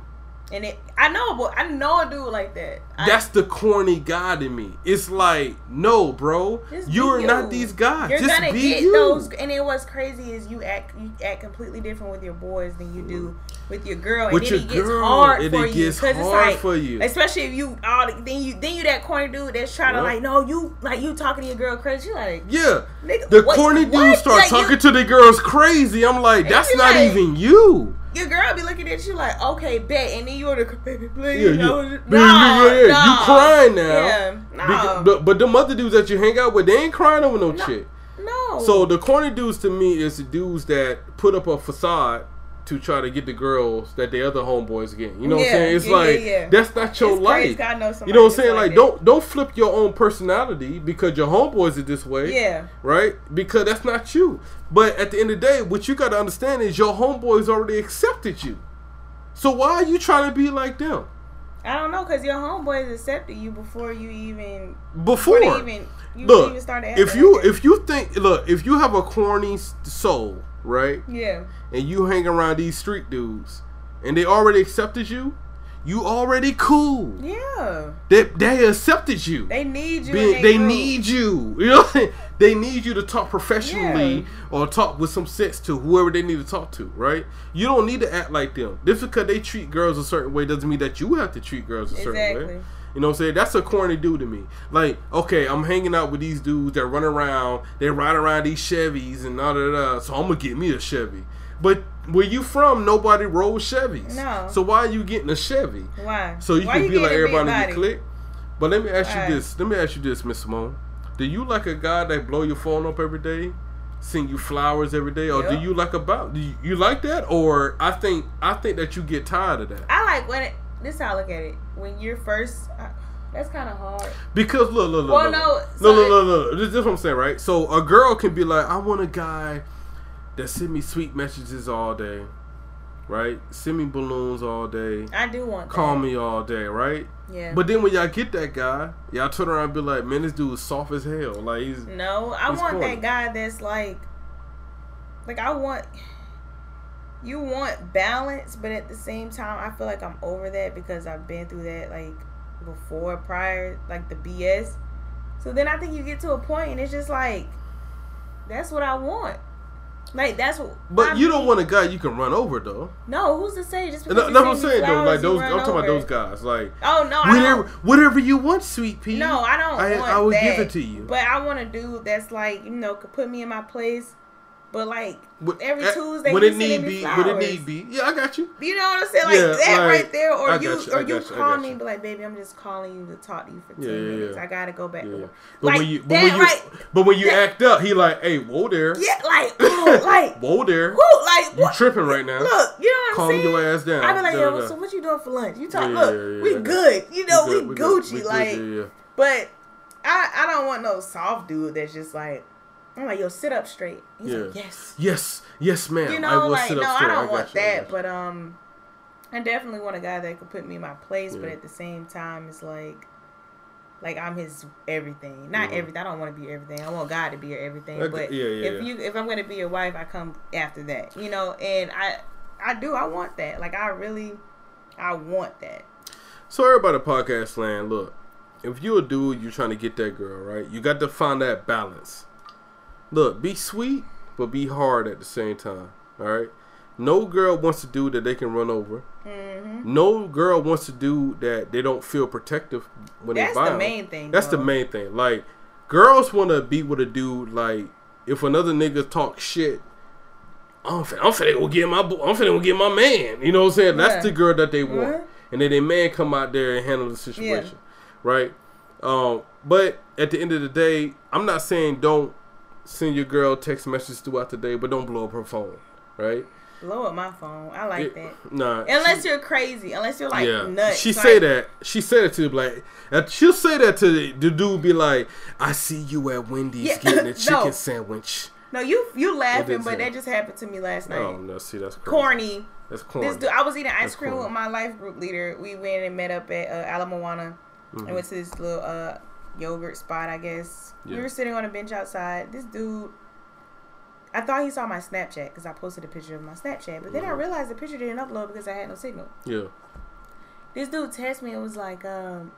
And it, I know, but I know a dude like that. I, That's the corny guy to me. It's like, no, bro, you're you. not these guys. You're Just gonna be get you. those, and then what's crazy is you act you act completely different with your boys than you do with your girl, With and then your it gets girl, hard for it you gets because it's hard like, for you. especially if you all then you then you that corny dude that's trying to like no you like you talking to your girl crazy. You like Yeah, the what- corny what? dudes start Like, talking to the girls crazy. I'm like, that's not like- even you. your girl be looking at you like okay bet, and then you're the baby please. Yeah, yeah. was- Baby, Nah, yeah, nah. You crying now. Yeah, nah. but, but them other dudes that you hang out with, they ain't crying over no, No. shit. no. So the corny dudes to me is the dudes that put up a facade to try to get the girls that the other homeboys get. You know what I'm saying? It's yeah, yeah, like yeah. that's not your It's life. crazy, 'cause I know you know what I'm saying? like Like, don't don't flip your own personality because your homeboys are this way. yeah. Right? Because that's not you. But at the end of the day, what you gotta understand is your homeboys already accepted you. So why are you trying to be like them? I don't know, cause your homeboys accepted you before you even Before, before they even you look, even started. if you if you think look, if you have a corny soul, right? yeah, and you hang around these street dudes and they already accepted you, you already cool. yeah, They, they accepted you. they need you. In they need you. You know, what I'm saying? they need you to talk professionally Yeah. or talk with some sense to whoever they need to talk to, right? You don't need to act like them. Just because they treat girls a certain way doesn't mean that you have to treat girls a certain way. You know what I'm saying? That's a corny dude to me. Like, okay, I'm hanging out with these dudes that run around, they ride around these Chevys and all that, so I'm gonna get me a Chevy. But where you from, nobody rolls Chevys. No. So why are you getting a Chevy? Why? So you Why can be like everybody your clique. But let me ask Why? you this. Let me ask you this, Miss Simone. Do you like a guy that blow your phone up every day, send you flowers every day, or do you like about? Do you, you like that, or I think I think that you get tired of that. I like when it. This is how I look at it. When you're first, I, That's kind of hard. Because look, look, look. Well, look, no, look, so look, look, look. This, this is what I'm saying, right? So a girl can be like, I want a guy that send me sweet messages all day, right? Send me balloons all day, I do want. call that. me all day, right? Yeah. But then when y'all get that guy, y'all turn around and be like, man, this dude is soft as hell. Like he's No, I He's want corny. that guy that's like, like I want. You want balance, but at the same time, I feel like I'm over that because I've been through that like before, prior, like the BS. So then I think you get to a point and it's just like, that's what I want. Like that's what. But I you don't want a guy you can run over though. No, who's to say? Just because you that's what I'm saying though. Like those, I'm talking about those guys. Like Oh no, I whatever, whatever you want, sweet pea. No, I don't I, want I will that. give it to you. But I want a dude that's like, you know, could put me in my place. But like But every Tuesday, would it need be, Would it flowers. need be. Yeah, I got you. you know what I'm saying? Like Yeah, that like, right there, or you, you, or you you, call me and like, baby, I'm just calling you to talk to you for ten Yeah, yeah, minutes. I gotta go back Yeah, to work. But Like, when you, but when you, right- but when you that- act up, he like, hey, whoa there, Yeah, like, oh, like, whoa there, who, like, you tripping right now. Look, you know what I'm saying? Calm your ass down. I be like, Da, yo, da, so what you doing for lunch? You talk, look, we good. You know, we, good, we good, Gucci. like, but I, I don't want no soft dude that's just like, I'm like, yo, sit up straight. He's like, yes. Yes, yes, ma'am. You I know, will like, sit no, up I don't got want you, that. But um, I definitely want a guy that could put me in my place. But at the same time, it's like, like I'm his everything. Not Mhm. everything. I don't want to be everything. I want God to be your everything. Okay, But yeah, yeah, if yeah. you, if I'm gonna be your wife, I come after that. You know, and I, I do. I want that. Like I really, I want that. So everybody, podcast land, look. If you a dude, you're trying to get that girl, right? You got to find that balance. Look, be sweet, but be hard at the same time. All right. No girl wants to do that they can run over. Mm-hmm. No girl wants to do that they don't feel protective when That's they buy the 'em. main thing. That's the main thing. Like, girls want to be with a dude. Like, if another nigga talk shit, I'm finna, I'm finna go get my, bo- I'm finna go get my man. You know what I'm saying? That's the girl that they want, Mhm. and then their man come out there and handle the situation, right? Um, but at the end of the day, I'm not saying don't send your girl text messages throughout the day, but don't blow up her phone, right? Blow up my phone. I like It- that. Nah. Unless you're crazy. Unless you're like yeah, nuts. she like, say that. She said it to the like. uh, She'll say that to the, the dude. Be like, "I see you at Wendy's Yeah, getting a chicken no. sandwich." No, you you laughing, but that just happened to me last night. Oh no, see that's crazy. Corny. That's corny. This dude, I was eating ice That's cream corny. with my life group leader. We went and met up at uh, Ala Moana Mhm. and went to this little uh, yogurt spot, I guess. Yeah. We were sitting on a bench outside. This dude, I thought he saw my Snapchat because I posted a picture of my Snapchat, but then I Mhm. realized the picture didn't upload because I had no signal. Yeah. This dude texted me and was like, um,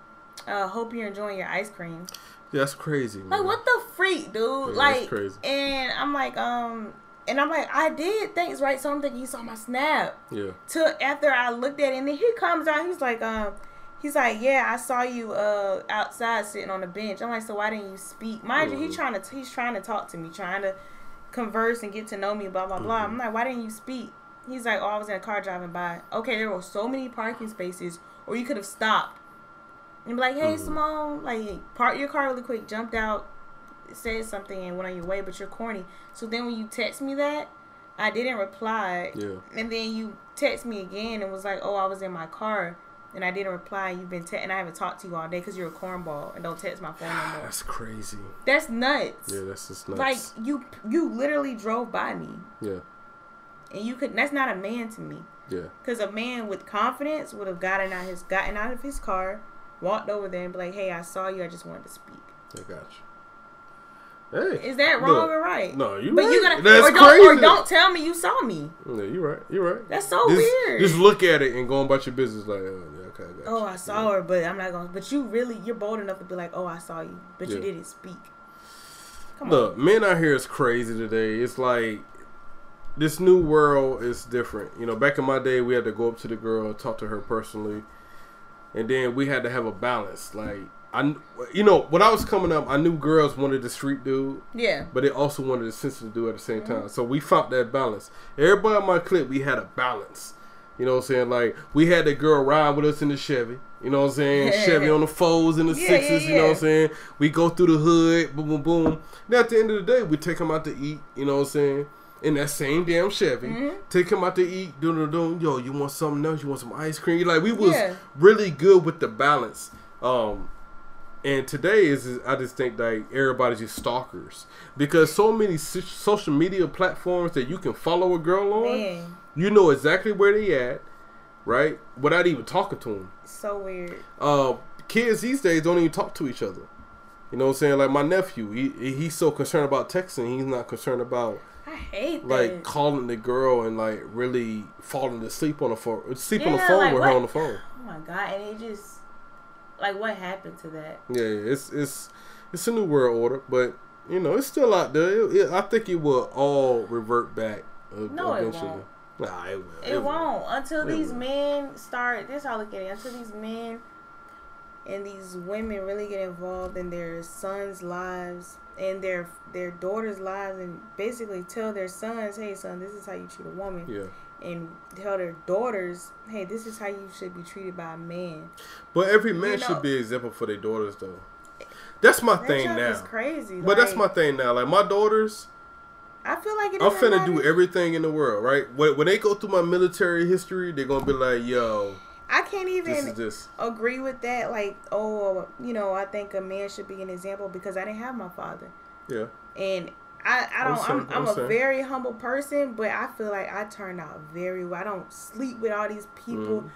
uh, "Hope you're enjoying your ice cream." That's crazy. Man. Like what the freak, dude? Yeah, that's like, crazy. and I'm like, um, and I'm like, I did thanks, right? So I'm thinking he saw my snap. Yeah. Till after I looked at it, and then he comes out, he's like, um, he's like, yeah, I saw you uh outside sitting on the bench. I'm like, so why didn't you speak? Mind you, Mhm. he's trying to he's trying to talk to me, trying to converse and get to know me, blah blah blah. Mhm. I'm like, why didn't you speak? He's like, oh, I was in a car driving by. Okay, there were so many parking spaces, or you could have stopped and be like, hey, Mhm. Simone, like park your car really quick, jumped out, said something, and went on your way. But you're corny. So then when you text me that, I didn't reply. Yeah. And then you text me again and was like, "Oh, I was in my car." And I didn't reply. You've been te- and I haven't talked to you all day because you're a cornball and don't text my phone no more. That's crazy. That's nuts. Yeah, that's just nuts. like you, you literally drove by me, yeah. and you could. That's not a man to me. Yeah. Because a man with confidence would have gotten out his gotten out of his car, walked over there and be like, "Hey, I saw you. I just wanted to speak." I got you. Hey. Is that wrong look, or right? No, you But right. you gotta That's or don't, crazy. or don't tell me you saw me. Yeah, you right. You right. That's so just, weird. Just look at it and go about your business like, oh, yeah, okay, I Oh, you. I saw her, but I'm not gonna. But you really, you're bold enough to be like, "Oh, I saw you," but you didn't speak. Come Look, on. men out here is crazy today. It's like this new world is different. You know, back in my day, we had to go up to the girl, talk to her personally, and then we had to have a balance. Like I, you know, when I was coming up, I knew girls wanted the street dude, Yeah. but they also wanted the sensitive dude at the same Mm-hmm. time. So we found that balance. Everybody in my clip, we had a balance. You know what I'm saying? Like we had the girl ride with us in the Chevy. You know what I'm saying? Chevy on the fours and the Yeah, sixes. yeah, You know what I'm saying? We go through the hood, boom, boom, boom. Now at the end of the day, we take them out to eat. You know what I'm saying? In that same damn Chevy, Mhm. take them out to eat. Doom, doom, doom. Yo, you want something else? You want some ice cream? Like we was Yeah. really good with the balance. Um, And today is, is I just think like everybody's just stalkers because so many so- social media platforms that you can follow a girl on, Man, you know exactly where they at, right? Without even talking to them. so weird. Uh, kids these days don't even talk to each other. You know what I'm saying? Like my nephew, he he's so concerned about texting, he's not concerned about I hate like that. calling the girl and like really falling asleep on the phone, sleep on the Yeah, phone like, with her what? on the phone. Oh my god! And it just like what happened to that? Yeah, it's it's it's a new world order, but you know it's still out there. It, it- I think it will all revert back uh, No, it won't. Nah, it will. It, won't until It these will. men start. This how I look at it. Until these men and these women really get involved in their sons' lives and their their daughters' lives, and basically tell their sons, "Hey, son, this is how you treat a woman," Yeah, and tell their daughters, "Hey, this is how you should be treated by a man." but every man You know- should be an example for their daughters, though. That's my That thing now. crazy. But that's my thing now. Like my daughters, I feel like I'm finna do everything in the world, right? When, when they go through my military history, they're gonna be like, "Yo, I can't even this this." agree with that. Like, oh, you know, I think a man should be an example because I didn't have my father, Yeah, and I, I don't. I'm, I'm, I'm a very humble person, but I feel like I turned out very well. I don't sleep with all these people.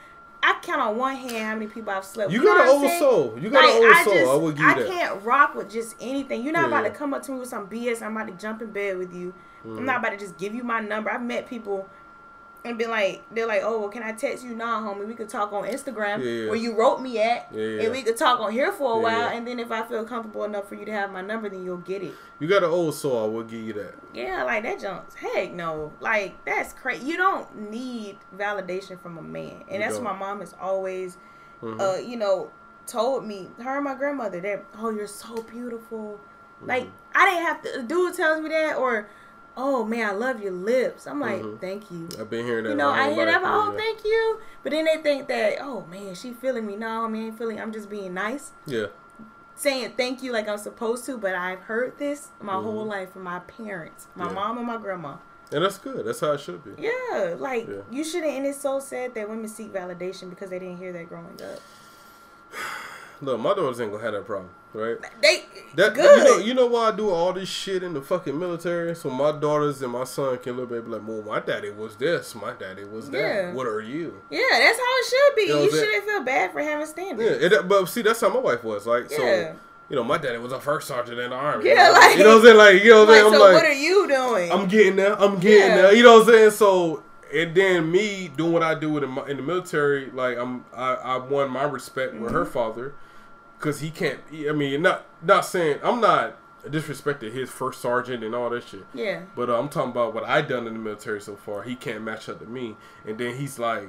I count on one hand how many people I've slept. You with. got an know what old soul. You got Like, an old I soul. just, I will give you I that. can't rock with just anything. You're not Yeah, about to come up to me with some BS. I'm about to jump in bed with you. Mm-hmm. I'm not about to just give you my number. I've met people and be like, they're like, oh, well, can I text you? Nah, homie, we could talk on Instagram Yeah, where you wrote me at, Yeah, and we could talk on here for a Yeah, while. And then if I feel comfortable enough for you to have my number, then you'll get it. You got an old soul. I will give you that. Yeah, like that jumps. Heck no. Like that's crazy. You don't need validation from a man. And You that's don't. what my mom has always Mhm. uh, you know, told me, her and my grandmother, that oh you're so beautiful. Like Mm-hmm. I didn't have to a dude tells me that or oh man, I love your lips. I'm like, Mhm. thank you. I've been hearing that. You know, I whole hear that, oh, yeah. thank you. But then they think that, oh man, she feeling me. No, man, ain't feeling. I'm just being nice, Yeah. saying thank you like I'm supposed to. But I've heard this my whole Mhm. life from my parents, my Yeah. mom and my grandma. And that's good. That's how it should be. Yeah, like Yeah. you shouldn't. And it's so sad that women seek validation because they didn't hear that growing up. Look, my daughters ain't gonna have that problem, right? They That good. you know, you know why I do all this shit in the fucking military, so my daughters and my son can look and be like, "Well, my daddy was this, my daddy was that. Yeah. What are you?" yeah, that's how it should be. You know you shouldn't feel bad for having Yeah, standards. it, but see, that's how my wife was. Like, Yeah. so you know, my daddy was a first sergeant in the army. Yeah, you know? like- you know what I'm saying? Like, you know what I'm Like, saying? so I'm what like, are you doing? I'm getting there. I'm getting Yeah. there. You know what I'm saying? So, and then me doing what I do in, my, in the military, like I'm, I, I won my respect with Mm-hmm. her father, because he can't. I mean, not not saying I'm not disrespecting his first sergeant and all that shit. yeah, But uh, I'm talking about what I done in the military so far. He can't match up to me. And then he's like,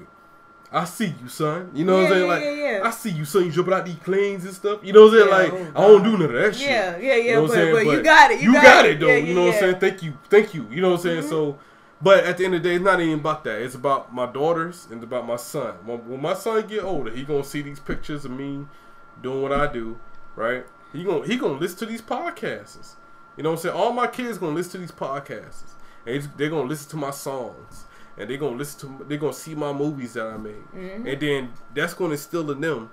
I see you, son. You know what I'm Yeah, saying? yeah, Like, yeah, yeah. I see you, son. You jumping out these planes and stuff. You know what I'm saying? Yeah, like, oh, I don't do none of that shit. yeah, yeah, yeah. You know what but, saying? but you got it. You, got, it, though. Yeah, you know what I'm saying? Thank you, thank you. You know what I'm saying? Mhm. So, but at the end of the day, it's not even about that. It's about my daughters and about my son. When, when my son get older, he gonna see these pictures of me doing what I do, right? He gonna he gonna listen to these podcasts. You know what I'm saying? All my kids gonna listen to these podcasts, and they're gonna listen to my songs, and they're gonna listen to they're gonna see my movies that I made, Mhm. and then that's gonna instill in them.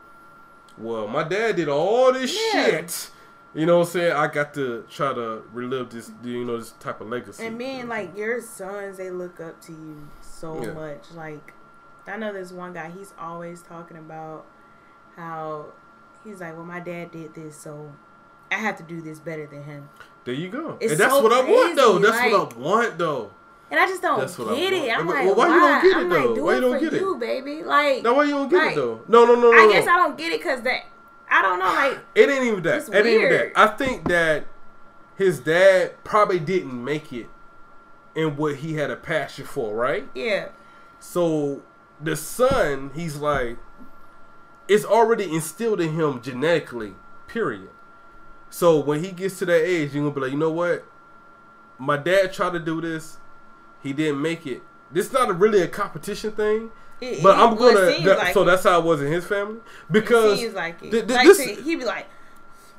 Well, my dad did all this Yeah. shit. You know what I'm saying? I got to try to relive this, you know, this type of legacy. And men, like your sons, they look up to you so Yeah. much. Like, I know this one guy. He's always talking about how he's like, "Well, my dad did this, so I have to do this better than him." there you go. It's and that's so what I want, though. crazy, That's what I want, though. And I just don't That's what I get it. I'm Well, like, why why? you don't get it, I'm though? like, do Why it you don't get it? you, baby. Like, Now, why you don't get like, it though? No, no, no, no. I no. guess I don't get it because that I don't know. Like, It ain't even that. It ain't even that. I think that his dad probably didn't make it in what he had a passion for, right? yeah, So the son, he's like, it's already instilled in him genetically, period. So when he gets to that age, you're gonna be like, you know what? My dad tried to do this, he didn't make it. This is not a, really a competition thing, It- but it- I'm gonna. that- like so it. that's how it was in his family because like it. th- th- like, this- he be like,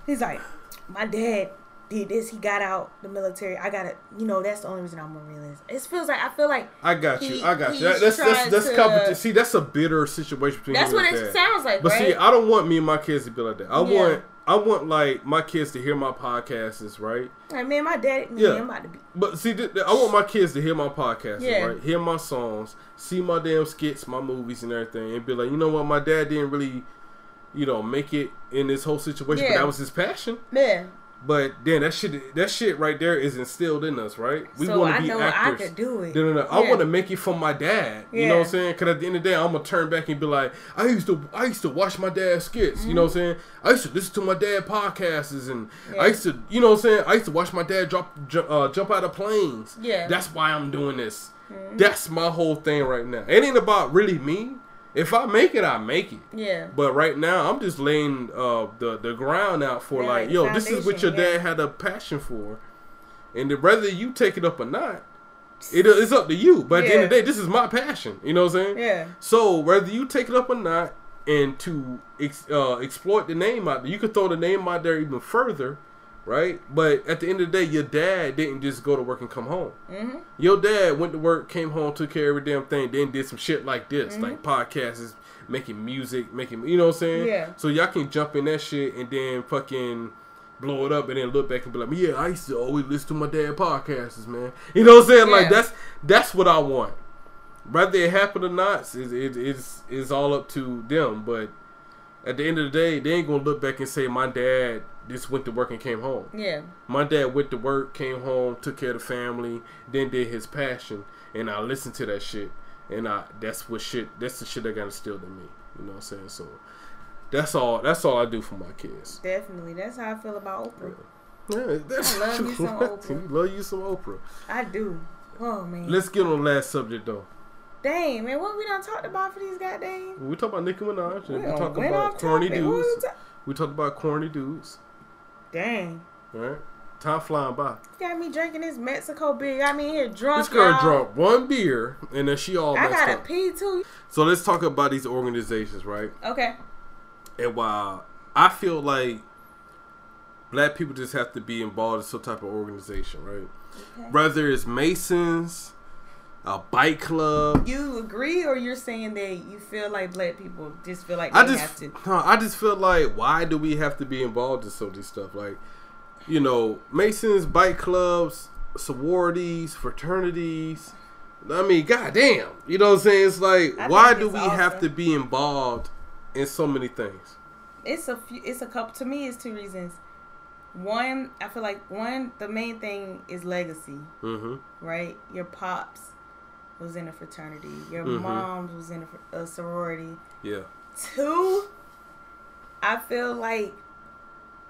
he's like, my dad did this. He got out the military. I gotta, you know, that's the only reason I'm gonna realize. It feels like I feel like I got He- you. I got you. That's that's that's to- competition. See, that's a bitter situation between that's what and it dad. sounds like, But right? see, I don't want me and my kids to be like that. I Yeah. want I want like my kids to hear my podcasts, right. Like man, my dad, Yeah. yeah, I'm about to be. But see, th- th- I want my kids to hear my podcast, Yeah. right? Hear my songs, see my damn skits, my movies, and everything, and be like, you know what, my dad didn't really, you know, make it in this whole situation, but that was his passion. Yeah. But then that shit, that shit right there is instilled in us, right? We so want to be know actors. I could do it. No, no, no. I want to make it for my dad. Yeah. You know what I'm saying? Because at the end of the day, I'm gonna turn back and be like, I used to, I used to watch my dad's skits. You know what I'm saying? I used to listen to my dad podcasts, and I Mm-hmm. Used to, you know what I'm saying? I used to watch my dad drop, jump, uh, jump out of planes. Yeah. Mm-hmm. That's why I'm doing this. That's my whole thing right now. It ain't about really me. If I make it, I make it. Yeah. But right now, I'm just laying uh, the the ground out for Yeah, like, yo, this is what your dad yeah. had a passion for, and then whether you take it up or not, it, it's up to you. But at the end of the day, this is my passion. You know what I'm saying? Yeah. So whether you take it up or not, and to ex- uh, exploit the name out there, you could throw the name out there even further, right? But at the end of the day, your dad didn't just go to work and come home. Mm-hmm. Your dad went to work, came home, took care of every damn thing, then did some shit like this, Mm-hmm. like podcasts, making music, making you know what I'm saying? Yeah. So y'all can jump in that shit and then fucking blow it up and then look back and be like, yeah, I used to always listen to my dad podcasts, man. You know what I'm saying? Like that's that's what I want. Whether it happen or not, is it, it's it's all up to them. But at the end of the day, they ain't gonna look back and say my dad just went to work and came home. Yeah. My dad went to work, came home, took care of the family, then did his passion, and I listened to that shit, and I that's what shit that's the shit that got instilled in me. You know what I'm saying? So that's all that's all I do for my kids. Definitely. That's how I feel about Oprah. Yeah, that's, I love you some Oprah. Love you some Oprah. I do. Oh man. Let's get on the last subject though. Dang man, what we done talked about for these goddamn? We talk about Nicki Minaj, and we done talk about corny topic. Dudes. we ta- We talk about corny dudes. Dang. Right? Time flying by. Got me drinking this Mexico beer. Got me here drunk. This girl y'all. drank one beer, and then she all I gotta up. pee too. So let's talk about these organizations, right? Okay. And while I feel like black people just have to be involved in some type of organization, right? Okay. Whether it's Masons, a bike club. You agree, or you're saying that you feel like black people just feel like they I just, have to? no, I just feel like why do we have to be involved in some of this stuff? Like, you know, Masons, bike clubs, sororities, fraternities. I mean, goddamn, you know what I'm saying? It's like, I why do we have to be involved in so many things? It's a few. It's a couple. To me, it's two reasons. One, I feel like one, the main thing is legacy, Mm-hmm. right? Your pops was in a fraternity. Your Mhm. mom was in a, a sorority. Yeah. Two, I feel like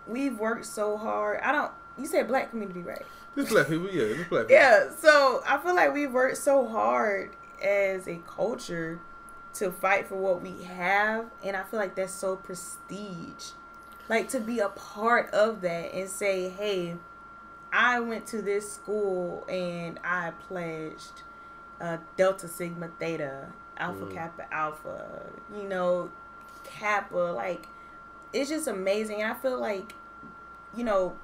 we've worked so hard. I don't. You said black community, right? This black people, yeah, this black people. Yeah. So I feel like we've worked so hard as a culture to fight for what we have, and I feel like that's so prestige. Like to be a part of that and say, "Hey, I went to this school and I pledged uh, Delta Sigma Theta, Alpha Mm. Kappa Alpha, you know, Kappa." Like it's just amazing, and I feel like, you know,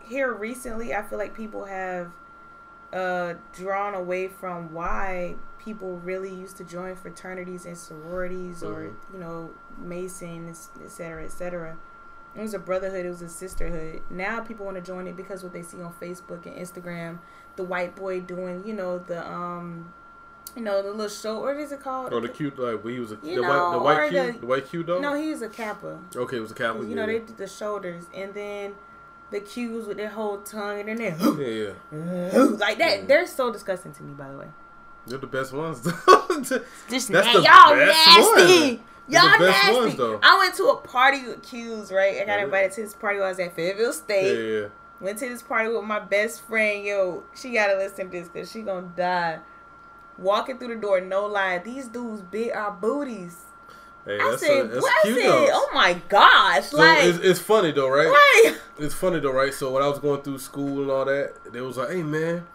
here recently, I feel like people have uh, drawn away from why people really used to join fraternities and sororities or Mhm. you know masons et cetera et cetera it was a brotherhood it was a sisterhood now people want to join it because what they see on facebook and instagram the white boy doing you know the um you know the little show what is it called Oh, the cute like we was a You the white the white or Q the- the white Q dog. no he was a kappa okay, it was a Kappa. you know they did the shoulders and then the cues with their whole tongue and then they yeah, yeah. like that Yeah. they're so disgusting to me by the way They're the best ones. Just That's na- the y'all best nasty. one. Y'all nasty. ones. I went to a party with Q's, right? I got Yeah. invited to this party while I was at Fayetteville State. yeah. Went to this party with my best friend. Yo, she gotta listen to this because she gonna die. Walking through the door, no lie, these dudes bit our booties. Hey, I said, a, what? I said, dogs. oh my gosh, So like, it's, it's funny though, right? like, It's funny though, right? So when I was going through school and all that, they was like, "Hey man,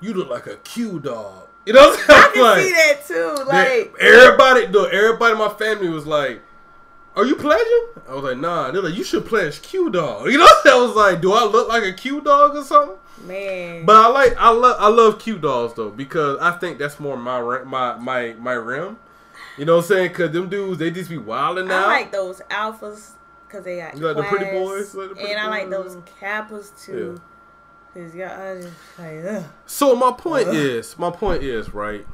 you look like a Q dog." You know what I I'm can saying? see that too. Like, everybody, though, everybody in my family was like, "Are you pledging?" I was like, "Nah." They're like, "You should pledge Q dog." You know, I was like, "Do I look like a Q dog or something?" man, But I like, I love, I love Q dogs though because I think that's more my my my my rim. You know what I'm saying? Cause them dudes, they just be wilding out. I like those alphas because they got You like the pretty boys? Like the pretty and I like those Kappas too. Cause y'all I just like ugh. So my point Ugh. is, my point is, right?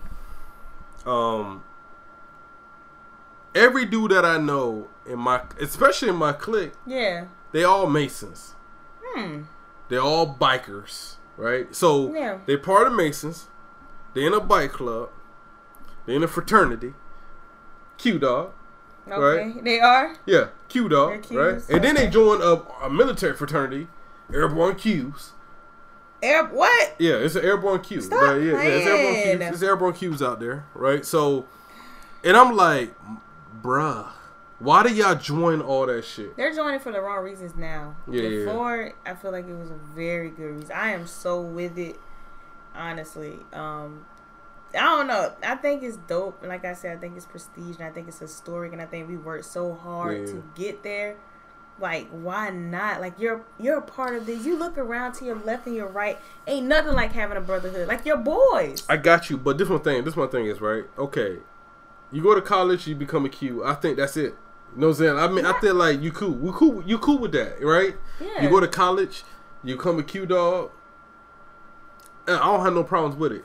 Um, every dude that I know in my, especially in my clique, yeah. they all Masons. Hmm. They're all bikers, right? So Yeah. they part of Masons. They're in a bike club. They're in a fraternity. Q dog, Okay. They are. yeah, Q dog, right? And then they join a, a military fraternity, Airborne Qs. Air what? Yeah, it's an airborne cube. Stop Right, yeah, yeah, it's airborne. Qs. It's airborne Qs out there, right? So, and I'm like, bruh, why do y'all join all that shit? They're joining for the wrong reasons now. Yeah, yeah, yeah. Before, I feel like it was a very good reason. I am so with it, honestly. Um, I don't know. I think it's dope. Like I said, I think it's prestige and I think it's historic and I think we worked so hard Yeah. to get there. Like, why not? Like you're you're a part of this. You look around to your left and your right. Ain't nothing like having a brotherhood. Like your boys. I got you, but this one thing, this one thing is right. Okay, you go to college, you become a Q. I think that's it. You know what I'm saying? I mean, I feel like you cool. We cool. You cool with that, right? Yeah. You go to college, you become a Q dog. And I don't have no problems with it.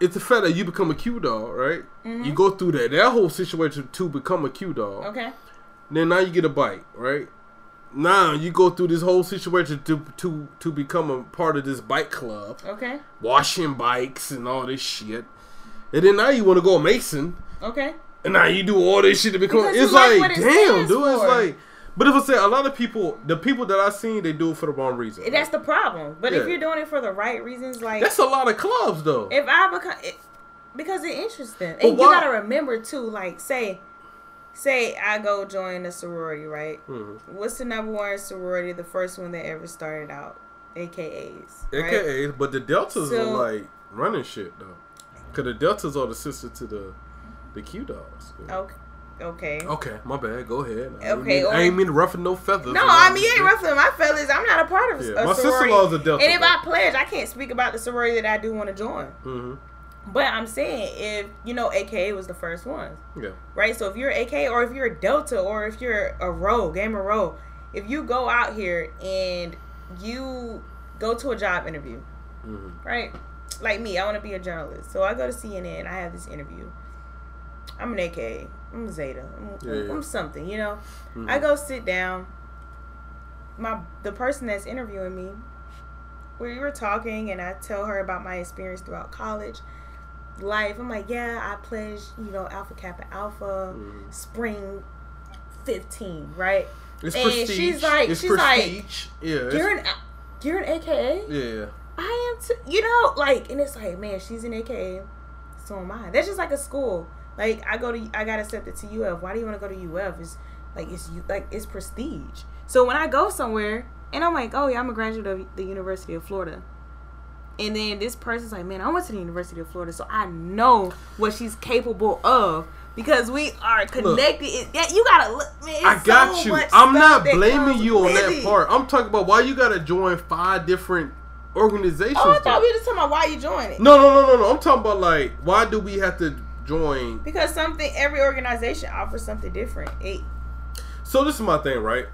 It's the fact that you become a Q dog, right? You mm-hmm. go through that that whole situation to become a Q dog. Okay. Then now you get a bike, right? Now you go through this whole situation to to to become a part of this bike club, Okay. washing bikes and all this shit. And then now you want to go Mason, Okay. and now you do all this shit to become. Because it's like like, it damn, dude. It's like, but if I say a lot of people, the people that I seen, they do it for the wrong reason. That's the problem. But if you're doing it for the right reasons, like That's a lot of clubs though. if I become it, because it's interesting, But and you gotta remember too. Like, say, say I go join a sorority, right? Mhm. What's the number one sorority? The first one that ever started out, AKAs. Right? AKA, but the Deltas are like running shit though, because the Deltas are the sister to the the Q dogs. Okay. Okay. Okay, my bad. Go ahead. I ain't Okay, mean- or- I ain't mean to ruffle no feathers. No, I mean you ain't ruffling my feathers. I'm not a part of Yeah, a my sorority. sister-in-law's a Delta, And if. I pledge, I can't speak about the sorority that I do want to join. hmm But I'm saying if you know AKA was the first one. Yeah. right? So if you're AKA or if you're a Delta or if you're a Rho, Gamma Rho, if you go out here and you go to a job interview, hmm right? Like me, I want to be a journalist. So I go to CNN, and I have this interview. I'm an AKA, I'm a Zeta. I'm, Yeah, yeah. I'm something, you know. Mhm. I go sit down. My the person that's interviewing me, we were talking, and I tell her about my experience throughout college life. I'm like, yeah, I pledged, you know, Alpha Kappa Alpha, Mhm. spring 15, right? It's And prestige. she's like- it's she's like, prestige. yeah. You're an you're an AKA. yeah. I am too. You know, like, and it's like, man, she's an AKA. So am I. That's just like a school. Like, I go to, I got accepted to UF. Why do you want to go to UF? It's like it's you, like it's prestige. So when I go somewhere, and I'm like, oh yeah, I'm a graduate of the University of Florida. And then this person's like, man, I went to the University of Florida, so I know what she's capable of because we are connected. It- yeah, you gotta look, man. I got so you. I'm not blaming you on that it. part. I'm talking about why you gotta join five different organizations. Oh, I though. thought we were just talking about why you joined it. no, no, no, no, no. I'm talking about like why do we have to join? Because something, every organization offers something different. It, So this is my thing, right?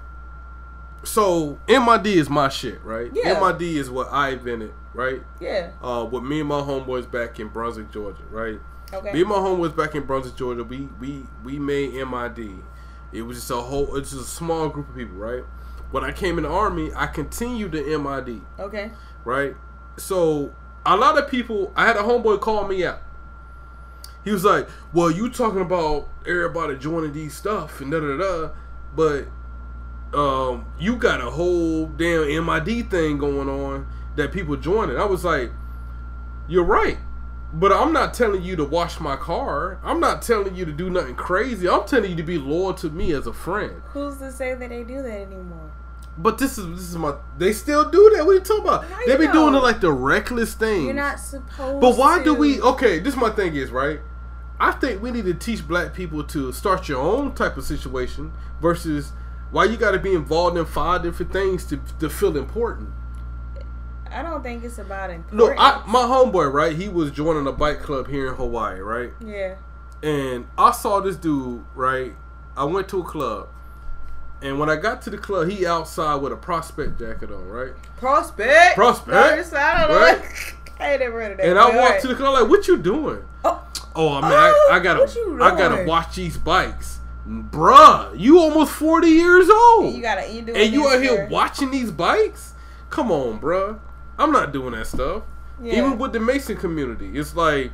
So MID is my shit, right? Yeah. MID is what I invented, right? yeah. Uh, with me and my homeboys back in Brunswick, Georgia, right? Okay. Me and my homeboys back in Brunswick, Georgia, we we we made MID. It was just a whole, it's just a small group of people, right? When I came in the army, I continued the MID, okay. right? So a lot of people, I had a homeboy call me out. He was like, "Well, you talking about everybody joining these stuff and da da da, but um, you got a whole damn MID thing going on that people joining." I was like, "You're right." But I'm not telling you to wash my car. I'm not telling you to do nothing crazy. I'm telling you to be loyal to me as a friend. Who's to say that they do that anymore? But this is this is my. They still do that. What are you talking about? They be doing it like the reckless things. You're not supposed. To. But why do we? Okay, this is my thing is right. I think we need to teach black people to start your own type of situation versus why you got to be involved in five different things to to feel important. I don't think it's about importance. Look, I, my homeboy, right? He was joining a bike club here in Hawaii, right? yeah. And I saw this dude, right? I went to a club. And when I got to the club, he outside with a prospect jacket on, right? Prospect. Prospect, No, it's- I don't know. right? I ain't never heard of that. And I walked alright. to the club like, "What you doing?" Oh, Oh, I mean, Oh, I, I oh, gotta, what you I gotta watch these bikes, bruh. You almost forty years old, you gotta. You doing and you out here watching these bikes? Come on, bruh. I'm not doing that stuff. Yeah. Even with the Mason community, it's like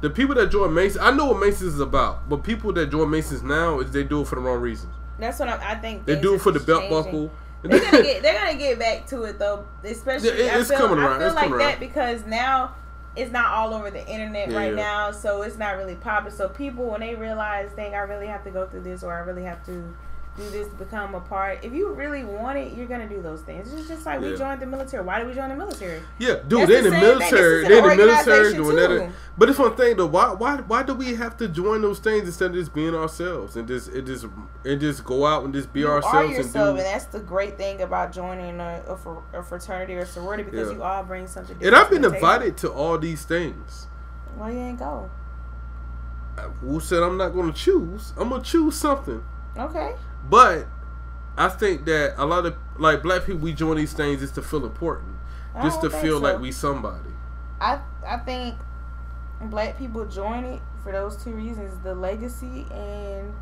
the people that join Mason. I know what Masons is about, but people that join Masons now is they do it for the wrong reasons. That's what I'm, I think. They do it for the belt changing. buckle. They're gonna get. They're gonna get back to it though. Especially, Yeah, it- I it's feel, coming I around, feel it's like coming that around. because now it's not all over the internet Yeah, right now, so it's not really popular. So people, when they realize, dang, I really have to go through this, or I really have to do this become a part. If you really want it, you're gonna do those things. It's just like Yeah. we joined the military. Why did we join the military? Yeah, dude, they in the the military. They in the military doing that. But it's one thing though. Why, why, why do we have to join those things instead of just being ourselves and just, it just, and just go out and just be you ourselves are and yourself, and, do? that's the great thing about joining a, a, fr- a fraternity or sorority because Yeah. you all bring something. And I've to been table. invited to all these things. Why you ain't go? Who said I'm not going to choose? I'm gonna choose something. Okay. But I think that a lot of like black people, we join these things just to feel important, just to feel so. like we somebody. I I think black people join it for those two reasons: the legacy and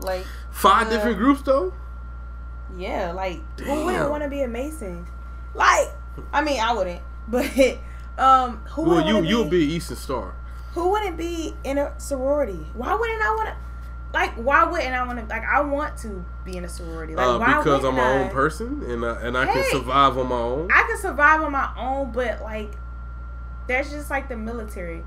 like Five Yeah. different groups though. yeah, like who wouldn't want to be a Mason? Like, I mean, I wouldn't, but um, who Well, you you'll be, be Eastern Star. who wouldn't be in a sorority? Why wouldn't I want to? Like, why wouldn't I want to? Like, I want to be in a sorority. Like, Uh, why because I'm my I? own person and I, and I can survive on my own. I can survive on my own, but like that's just like the military.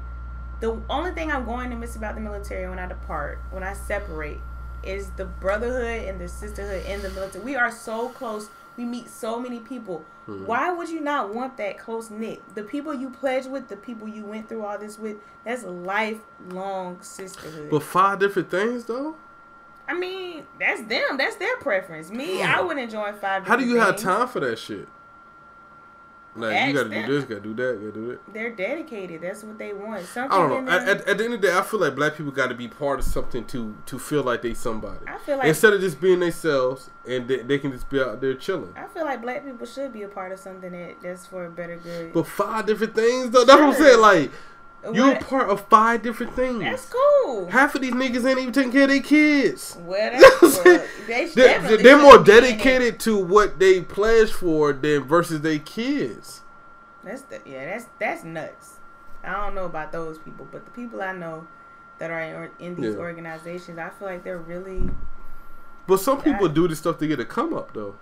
The only thing I'm going to miss about the military when I depart, when I separate, is the brotherhood and the sisterhood in the military. We are so close. We meet so many people. Hmm. Why would you not want that close knit? The people you pledge with, the people you went through all this with, that's lifelong sisterhood. But five different things though. I mean, that's them. That's their preference. Me, I wouldn't join five. How do you different have time for that shit? Like you gotta them. do this, gotta do that, gotta do that. They're dedicated. That's what they want. Something I don't know. At, at, at the end of the day, I feel like black people got to be part of something to to feel like they somebody. I feel like Instead of just being themselves and they, they can just be out there chilling. I feel like black people should be a part of something that that's for a better good. But five different things though. That's what I'm saying. Like you're a part of five different things. That's cool. Half of these niggas ain't even taking care of their kids. Well, You know that's, what I'm well, saying? they They're, they're more should be in it. dedicated to what they pledge for than versus their kids. That's the, yeah, that's that's nuts. I don't know about those people, but the people I know that are in, in these Yeah. organizations, I feel like they're really But some people That- do this stuff to get a come up though.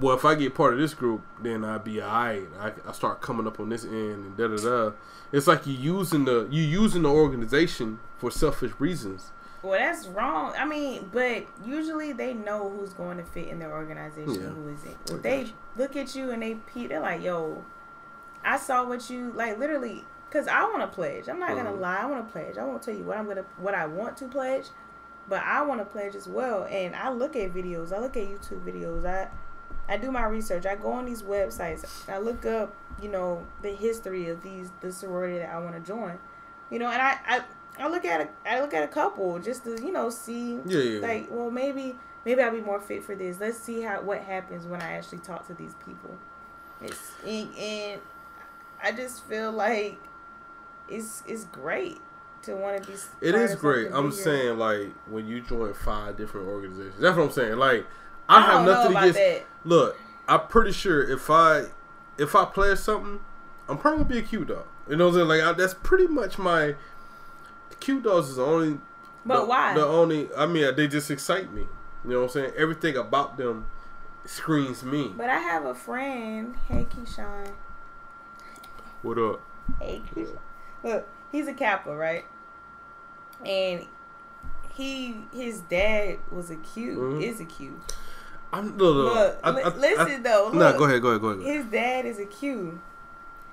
Well, if I get part of this group, then I'd be alright. I, I start coming up on this end and da da da. It's like you using the you using the organization for selfish reasons. well. That's wrong. I mean, but usually they know who's going to fit in their organization, Yeah. who isn't. If they look at you and they peep, they're like, "Yo, I saw what you like." Literally, because I want to pledge. I'm not gonna Mhm. lie. I want to pledge. I won't tell you what I'm gonna what I want to pledge, but I want to pledge as well. And I look at videos. I look at YouTube videos. I I do my research. I go on these websites. I look up, you know, the history of these the sorority that I want to join. You know, and I, I I look at a I look at a couple just to you know see Yeah, yeah. like well maybe maybe I'll be more fit for this. Let's see how what happens when I actually talk to these people. It's and, and I just feel like it's it's great to want to be. It is great. I'm bigger. saying like when you join five different organizations. That's what I'm saying. Like I, I have nothing against. that. Look, I'm pretty sure if I if I play something, I'm probably gonna be a Q dog. You know what I'm saying? Like I, that's pretty much my Q dogs is the only. But the, why? The only. I mean, they just excite me. You know what I'm saying? Everything about them screams me. But I have a friend. Hey, Keyshawn. What up? Hey, Keyshawn. Look, he's a Kappa, right? And he, his dad was a Q. Mhm. Is a Q. I'm look. look, Look, I- I- listen though. Look, No, go ahead. Go ahead. Go ahead. Go. His dad is a Q.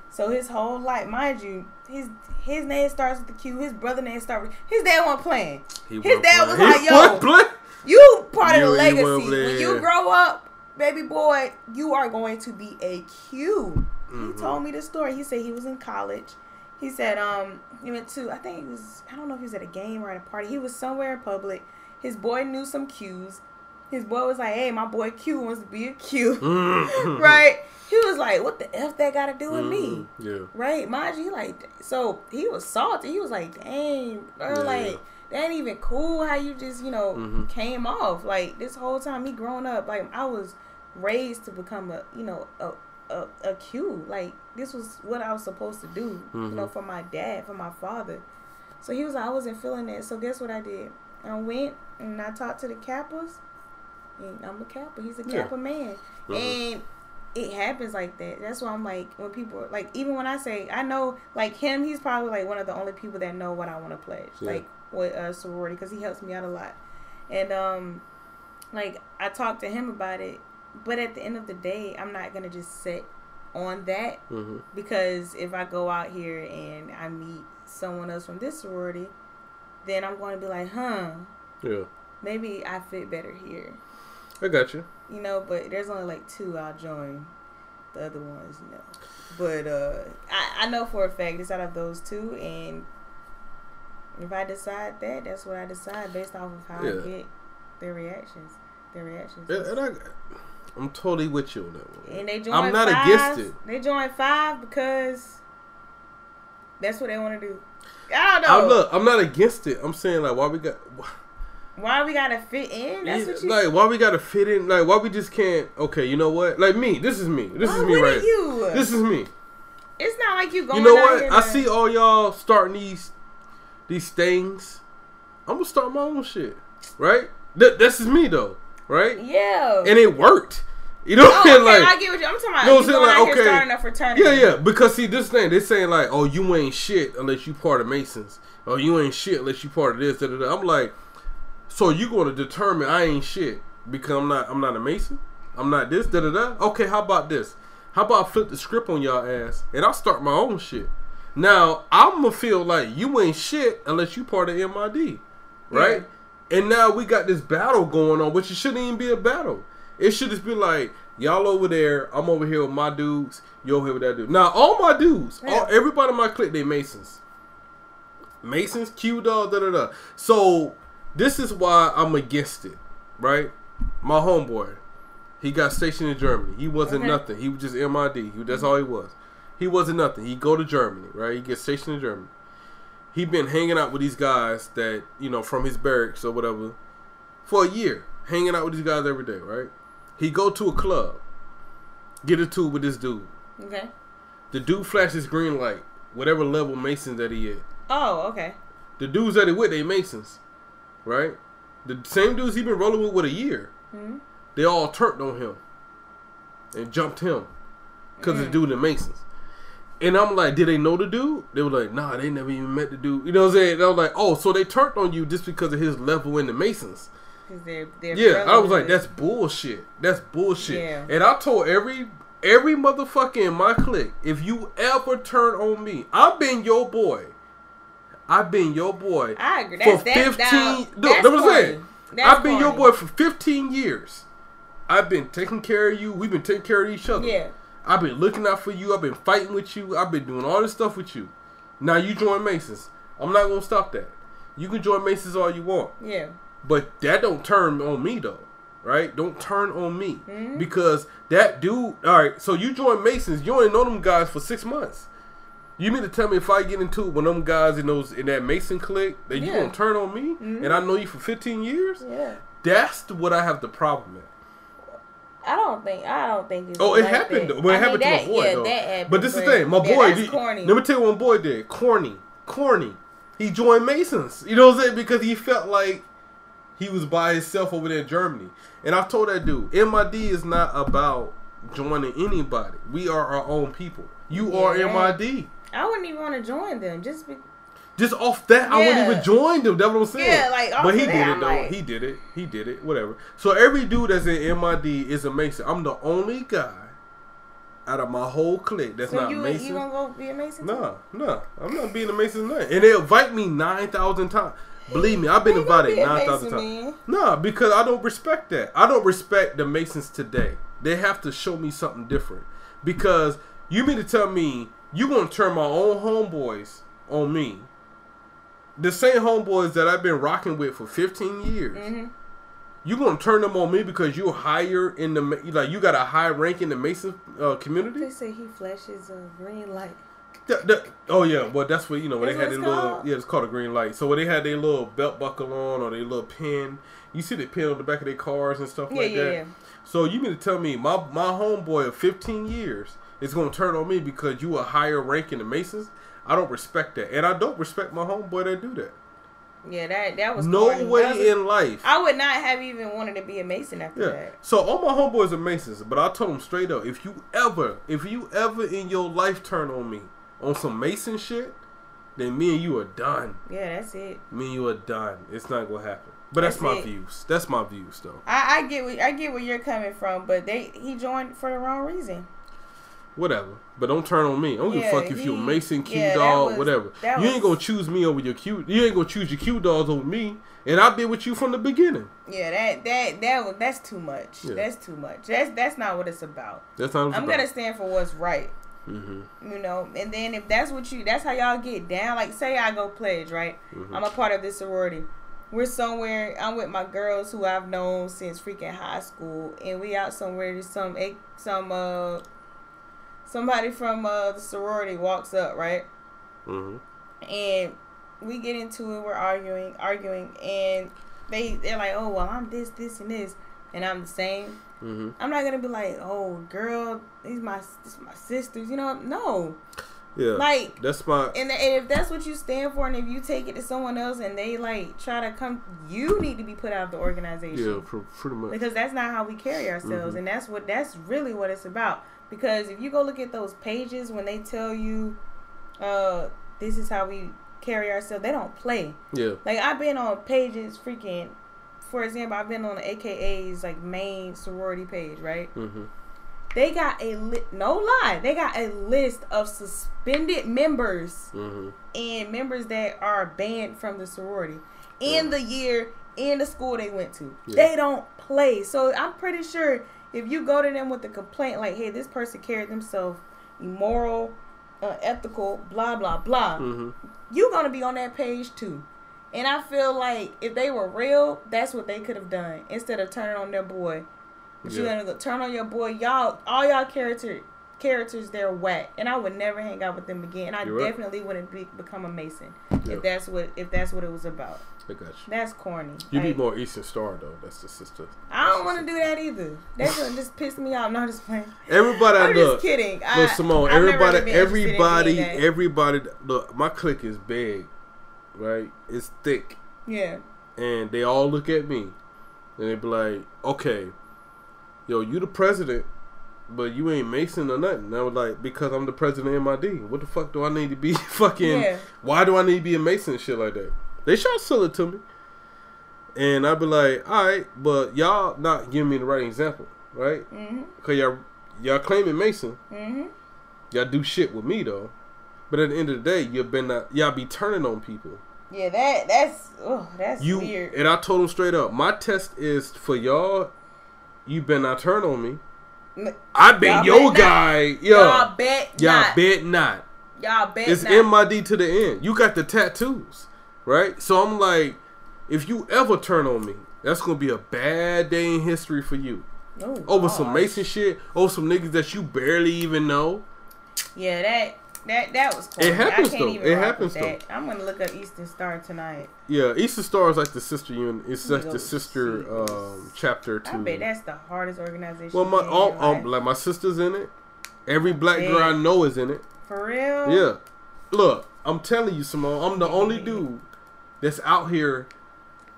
So his whole life, mind you, his his name starts with the Q. His brother name starts with his dad wasn't playing. He his dad was playing. like, "Yo. You part You- of the legacy. When you grow up, baby boy, you are going to be a Q. Mhm. He told me the story. He said he was in college. He said um he went to I think it was I don't know if he was at a game or at a party. He was somewhere in public. His boy knew some Qs. His boy was like, "Hey, my boy Q wants to be a Q." Mhm. right? He was like, "What the f that got to do with me?" Mhm. Yeah. Right? Mind you, like, so he was salty. He was like, "Dang, bro, Yeah. like." That ain't even cool how you just, you know, Mhm. came off. Like this whole time me growing up, like I was raised to become a, you know, a a, a Q. Like this was what I was supposed to do, you know, Mhm. for my dad, for my father. So he was like, I wasn't feeling that. So guess what I did? I went and I talked to the Kappas. And I'm a Kappa. He's a Yeah. Kappa man. Mhm. And it happens like that. That's why I'm like, when people like, even when I say, I know, like him, he's probably like one of the only people that know what I want to pledge, Yeah. like with uh, sorority, because he helps me out a lot. And um, like I talked to him about it, but at the end of the day, I'm not gonna just sit on that Mhm. because if I go out here and I meet someone else from this sorority, then I'm going to be like, huh, Yeah. maybe I fit better here, I got you. you know. But there's only like two I'll join. The other ones, you know. But uh, I I know for a fact it's out of those two, and if I decide that, that's what I decide based off of how Yeah. I get their reactions. Their reactions. And, and I, I'm totally with you on that one. And they join. I'm not five, against it. They join five because that's what they want to do. I don't know. I'm look. I'm not against it. I'm saying like why we got. Why we gotta fit in? That's Yeah, what you. like why we gotta fit in? Like why we just can't? Okay, you know what? Like me. This is me. This Why is me right. You? This is me. it's not like you going. You know what? I see all y'all starting these these things. I'm gonna start my own shit. Right? Th- this is me though. Right? Yeah. And it worked. You know oh, what I'm oh, saying? okay, Like I get what you. I'm talking about. You know what I'm saying? Like, okay. starting a fraternity. Yeah, yeah. Because see, this thing they're saying like, "Oh, you ain't shit unless you part of Masons. Oh, you ain't shit unless you part of this." Da, da, da. I'm like, so you going to determine I ain't shit because I'm not. I'm not a Mason. I'm not this. Da da da. Okay, how about this? How about I flip the script on y'all ass and I'll start my own shit. Now I'm gonna feel like you ain't shit unless you part of MID, right? And now we got this battle going on, which it shouldn't even be a battle. It should just be like y'all over there, I'm over here with my dudes, you over here with that dude. Now all my dudes, all, everybody in my clique, they Masons. Masons, Q dog, da da da. So this is why I'm against it, right? My homeboy, he got stationed in Germany. He wasn't Okay. nothing. He was just MID. He, that's mm-hmm. all he was. He wasn't nothing. He go to Germany, right? He gets stationed in Germany. He been hanging out with these guys that you know from his barracks or whatever for a year, hanging out with these guys every day, right? He go to a club, get a tube with this dude. Okay. The dude flashes green light, whatever level Mason that he is. Oh, okay. The dudes that he with, they Masons, right? The same dudes he been rolling with with a year. hmm They all turned on him and jumped him because the dude the Masons. And I'm like, did they know the dude? They were like, nah, they never even met the dude. You know what I'm saying? And I was like, oh, so they turned on you just because of his level in the Masons. They're they're. Yeah, I was like, that's bullshit. That's bullshit. Yeah. And I told every every motherfucker in my clique, if you ever turn on me, I've been your boy. I've been your boy I agree. for That's 15 Now, Look, that's that's what I'm saying. That's I've been your boy for 15 years. I've been taking care of you. We've been taking care of each other. Yeah. I've been looking out for you. I've been fighting with you. I've been doing all this stuff with you. Now you join Masons. I'm not gonna stop that. You can join Masons all you want. Yeah. But that don't turn on me though, right? Don't turn on me Mhm. because that dude. All right, so you join Masons. You only know them guys for six months. You mean to tell me if I get into it with them guys in those in that Mason clique that you Yeah. gonna turn on me Mhm. and I know you for fifteen years? Yeah. That's what I have the problem at. I don't think I don't think it's. Oh, it like happened. that. Though. Well, it I mean, happened that, to my boy yeah, though. That happened, but this is the thing. My boy. did, corny. Let me tell you what my boy did. Corny, corny. He joined Masons. You know what I'm saying? Because he felt like he was by himself over there in Germany. And I told that dude, MID is not about joining anybody. We are our own people. You are Yeah. MID. I wouldn't even want to join them just be, Just off that, I wouldn't even join them. That's what I'm saying. Yeah, like, but he did that, it though. like- he did it. He did it. Whatever. So every dude that's in MID is a Mason. I'm the only guy out of my whole clique that's so not you Mason. you gonna go be a Mason? No, no, I'm not being a Mason nothing. And they invite me nine thousand times. Believe me, I've been You invited be nine thousand times. No, because I don't respect that. I don't respect the Masons today. They have to show me something different. Because you mean to tell me you gonna turn my own homeboys on me? The same homeboys that I've been rocking with for 15 years. Mhm. you gonna turn them on me because you're higher in the like you got a high rank in the Mason uh, community? They say he flashes a green light. Oh yeah, well that's what you know when That's they had their little called? yeah it's called a green light. So when they had their little belt buckle on or their little pin, you see the pin on the back of their cars and stuff Yeah, like yeah, that. yeah. So you mean to tell me my my homeboy of 15 years is gonna turn on me because you a higher rank in the Masons? I don't respect that, and I don't respect my homeboy that do that. Yeah, that that was No corny. way was- in life. I would not have even wanted to be a Mason after Yeah. that. So all my homeboys are Masons, but I told them straight up, if you ever, if you ever in your life turn on me on some Mason shit, then me and you are done. Yeah, that's it. Me and you are done. It's not gonna happen. But that's, That's my it. views. That's my views, though. I, I get what I get where you're coming from, but they he joined for the wrong reason. Whatever. But don't turn on me. I don't give a fuck if you a Mason, Q yeah, dog, was- whatever. You ain't gonna choose me over your Q. You ain't gonna choose your Q dogs over me. And I've been with you from the beginning. Yeah, that that that was that's too much. Yeah. That's too much. That's that's not what it's about. That's not. I'm about. gonna stand for what's right. Mhm. You know, and then if that's what you, that's how y'all get down. Like, say I go pledge, right? Mm-hmm. I'm a part of this sorority. We're somewhere. I'm with my girls who I've known since freaking high school, and we out somewhere. There's some eh, some uh somebody from uh the sorority walks up, right? Mhm. and we get into it. We're arguing, arguing, and they they're like, "Oh well, I'm this, this, and this," and I'm the same. Mhm. I'm not gonna be like, "Oh, girl, these my this my sisters," you know? No, Yeah. like, that's my. and, and if that's what you stand for, and if you take it to someone else, and they like try to come, you need to be put out of the organization Yeah, pr- pretty much. because that's not how we carry ourselves Mhm. and that's what that's really what it's about because if you go look at those pages when they tell you uh this is how we carry ourselves they don't play Yeah. like i've been on pages freaking for example i've been on the AKA's like main sorority page right Mm-hmm. they got a li- no lie they got a list of suspended members Mhm. and members that are banned from the sorority in the year in the school they went to. Yeah. They don't play. So I'm pretty sure if you go to them with a complaint like, "Hey, this person carried themselves immoral, uh, ethical, blah blah blah," Mhm. you're gonna be on that page too. And I feel like if they were real, that's what they could have done instead of turning on their boy. But you're gonna go turn on your boy. Y'all, all y'all character characters, they're whack, and I would never hang out with them again. And I You're right. definitely wouldn't be, become a Mason Yeah. if that's what if that's what it was about. I got you. That's corny. You be Like, more Eastern Star though. That's the sister. I don't want to do that either. That's gonna just piss me off. No, I'm just playing. Everybody, I I'm look. just kidding. I, Look, Simone. I've never Everybody, really been interested in everybody, everybody. Look, my clique is big, right? It's thick, yeah. and they all look at me, and they be like, "Okay, yo, you the president, but you ain't Mason or nothing." And I was like, "Because I'm the president of MID. What the fuck do I need to be fucking? Yeah. Why do I need to be a Mason and shit like that?" They try to sell it to me, and I'd be like, "All right, but y'all not giving me the right example, right? Mhm. Cause y'all y'all claiming Mason." Mhm. Y'all do shit with me though. But at the end of the day, you've been not, y'all be turning on people. Yeah. That that's oh that's You weird. and I told them straight up. My test is for y'all. You better not turn on me. I been your bet not. guy. Y'all bet y'all not. bet not. Y'all bet It's not. MID to the end. You got the tattoos, right? So I'm like, if you ever turn on me, that's gonna be a bad day in history for you. Oh, Over some. Mason shit, over some niggas that you barely even know. Yeah, that that that was. It happens, I can't though. Even It happens, with that. I'm gonna look up Eastern Star tonight. Yeah, Eastern Star is like the sister unit. It's like the sister um, chapter to. I bet that's the hardest organization. well, my all, um, like my sister's in it. Every black girl I know is in it. for real. Yeah, look, I'm telling you, Simone, I'm the only dude that's out here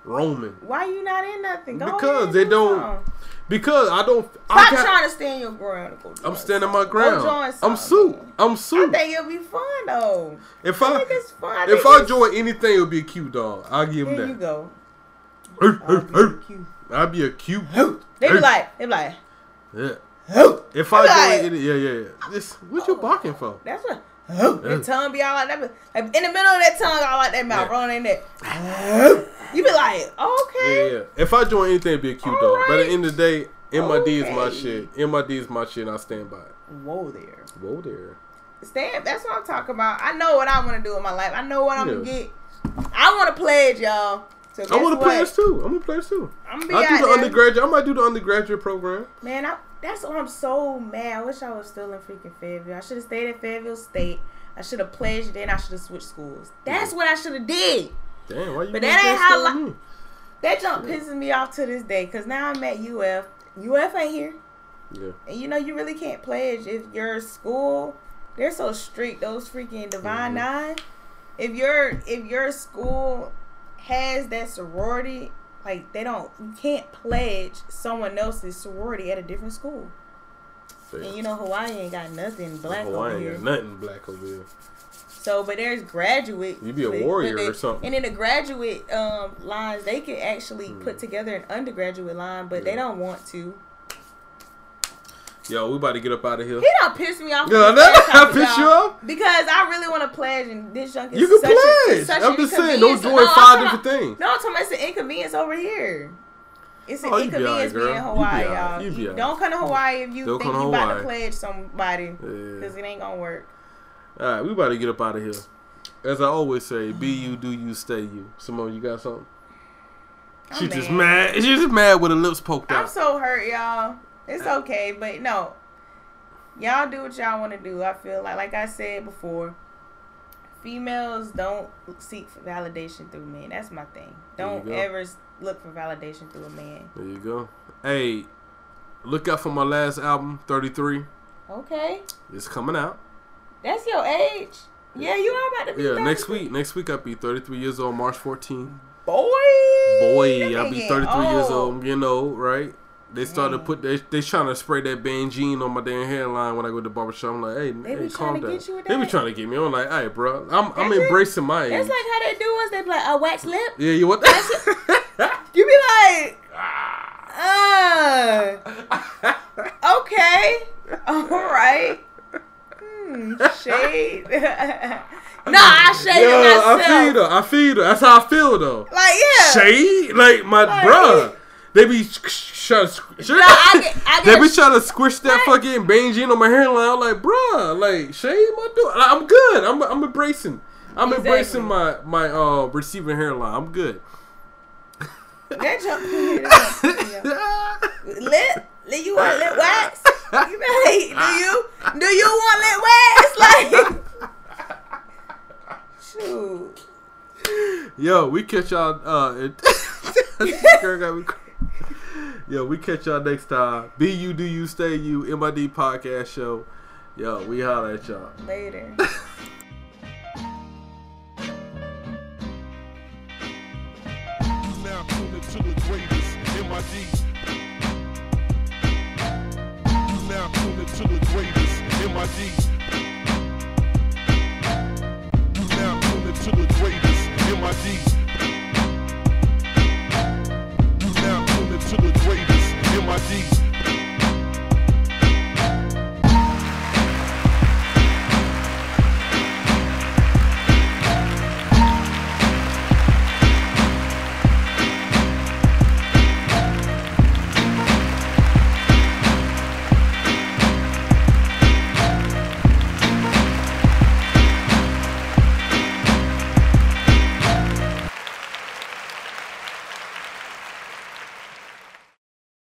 roaming Why you not in nothing? Go Because they do don't- something. because I don't. I Stop got, trying to stand your ground. Go I'm standing my ground. I'm something. suit. I'm suit. I think it'll be fun though. If I I think it's fun. I if think I it's- join anything, it'll be a Q dog. I'll give him Here you that. go. Hey, I'll be I'll be a cute. They be like, they be like, Yeah. oh, If I Like- join, yeah, yeah, yeah. This, what you oh, barking for? that's what. Oh, Yeah. tongue be all like that. Like in the middle of that tongue, all like that mouth Yeah. rolling in there. You be like, okay. Yeah, yeah. If I join anything, it'd be a Q dog. But at the end of the day, MID is my Okay. shit. MID is my shit, and I stand by it. Whoa there. Whoa there. Stand. That's what I'm talking about. I know what I want to do in my life. I know what I'm Yeah. gonna get. I want to pledge, y'all. So I want to pledge too. I'm gonna pledge too. I'm gonna be I do the undergraduate. I might do the undergraduate program. Man, I, that's why I'm so mad. I wish I was still in freaking Fayetteville. I should have stayed at Fayetteville State. I should have pledged, then I should have switched schools. That's what I should have did. Damn, why you? But doing that ain't how li-? That jump pisses me off to this day because now I'm at UF. UF ain't here. Yeah. And you know, you really can't pledge if your school, they're so strict, those freaking Divine Mhm. Nine. If your if your school has that sorority, like they don't you can't pledge someone else's sorority at a different school. And you know Hawaii ain't got nothing black Hawaii over ain't here. got nothing black over here. So, but there's graduate. You be a warrior they- or something. And in the graduate um, lines, they can actually put together an undergraduate line, but they Hmm. Don't want to. Yo, we about to get up out of here. He don't piss me off. Yeah, that- this I piss you off? Because I really want to pledge, and this junk is You can such A, pledge. such I'm just saying, don't join No, five different things. No, I'm talking about it's an inconvenience over here. It's an Oh, be inconvenience alright, being in Hawaii. You be You alright. don't come to Hawaii if you Don't think you about to pledge somebody, Yeah. because it ain't gonna work. All right, we about to get up out of here. As I always say, be you, do you, stay you. Simone, you got something? I'm She just mad. mad. She's just mad with her lips poked out. I'm so hurt, y'all. It's uh, okay, but no. Y'all do what y'all want to do. I feel like, like I said before, females don't seek for validation through men. That's my thing. Don't ever look for validation through a man. There you go. Hey, look out for my last album, 33. Okay, It's coming out. that's your age. Yeah, you are about to be. Yeah, next week. Next week I'll be 33 years old, March 14th. boy. Boy, I'll be getting 33 years old. You know, right? They started to put they they trying to spray that Bangene on my damn hairline when I go to the barbershop. I'm like, hey, They hey, be calm trying to down. get you with They be trying to get me. I'm like, hey, bro, I'm I'm That's it. embracing my age. That's like how they do us. They be like a wax lip. yeah, you what? You be like, uh, okay, all right. Hmm, shade. nah, I shade Yo, it I myself. feel you though. I feel though. That's how I feel though. Like yeah. Shade, like my Like, bruh. They be trying to. Nah, I get, I They get. be trying to squish that Right. fucking Bangene on my hairline. I'm like, bruh, like, shade my dude. Like, I'm good. I'm, I'm embracing. I'm Exactly. embracing my my uh receiving hairline. I'm good. that jump. Lip, lip, you want lip wax? You be do you, do you want lip wax? Like, shoot. Yo, we catch y'all. Uh, it, girl got me Yo, we catch y'all next time. Be you, do you, stay you, MID podcast show. Yo, we holler at y'all. Later. now tune the greatest MID. Now tune the greatest MID. Now tune the greatest MID. to the greatest. MIDs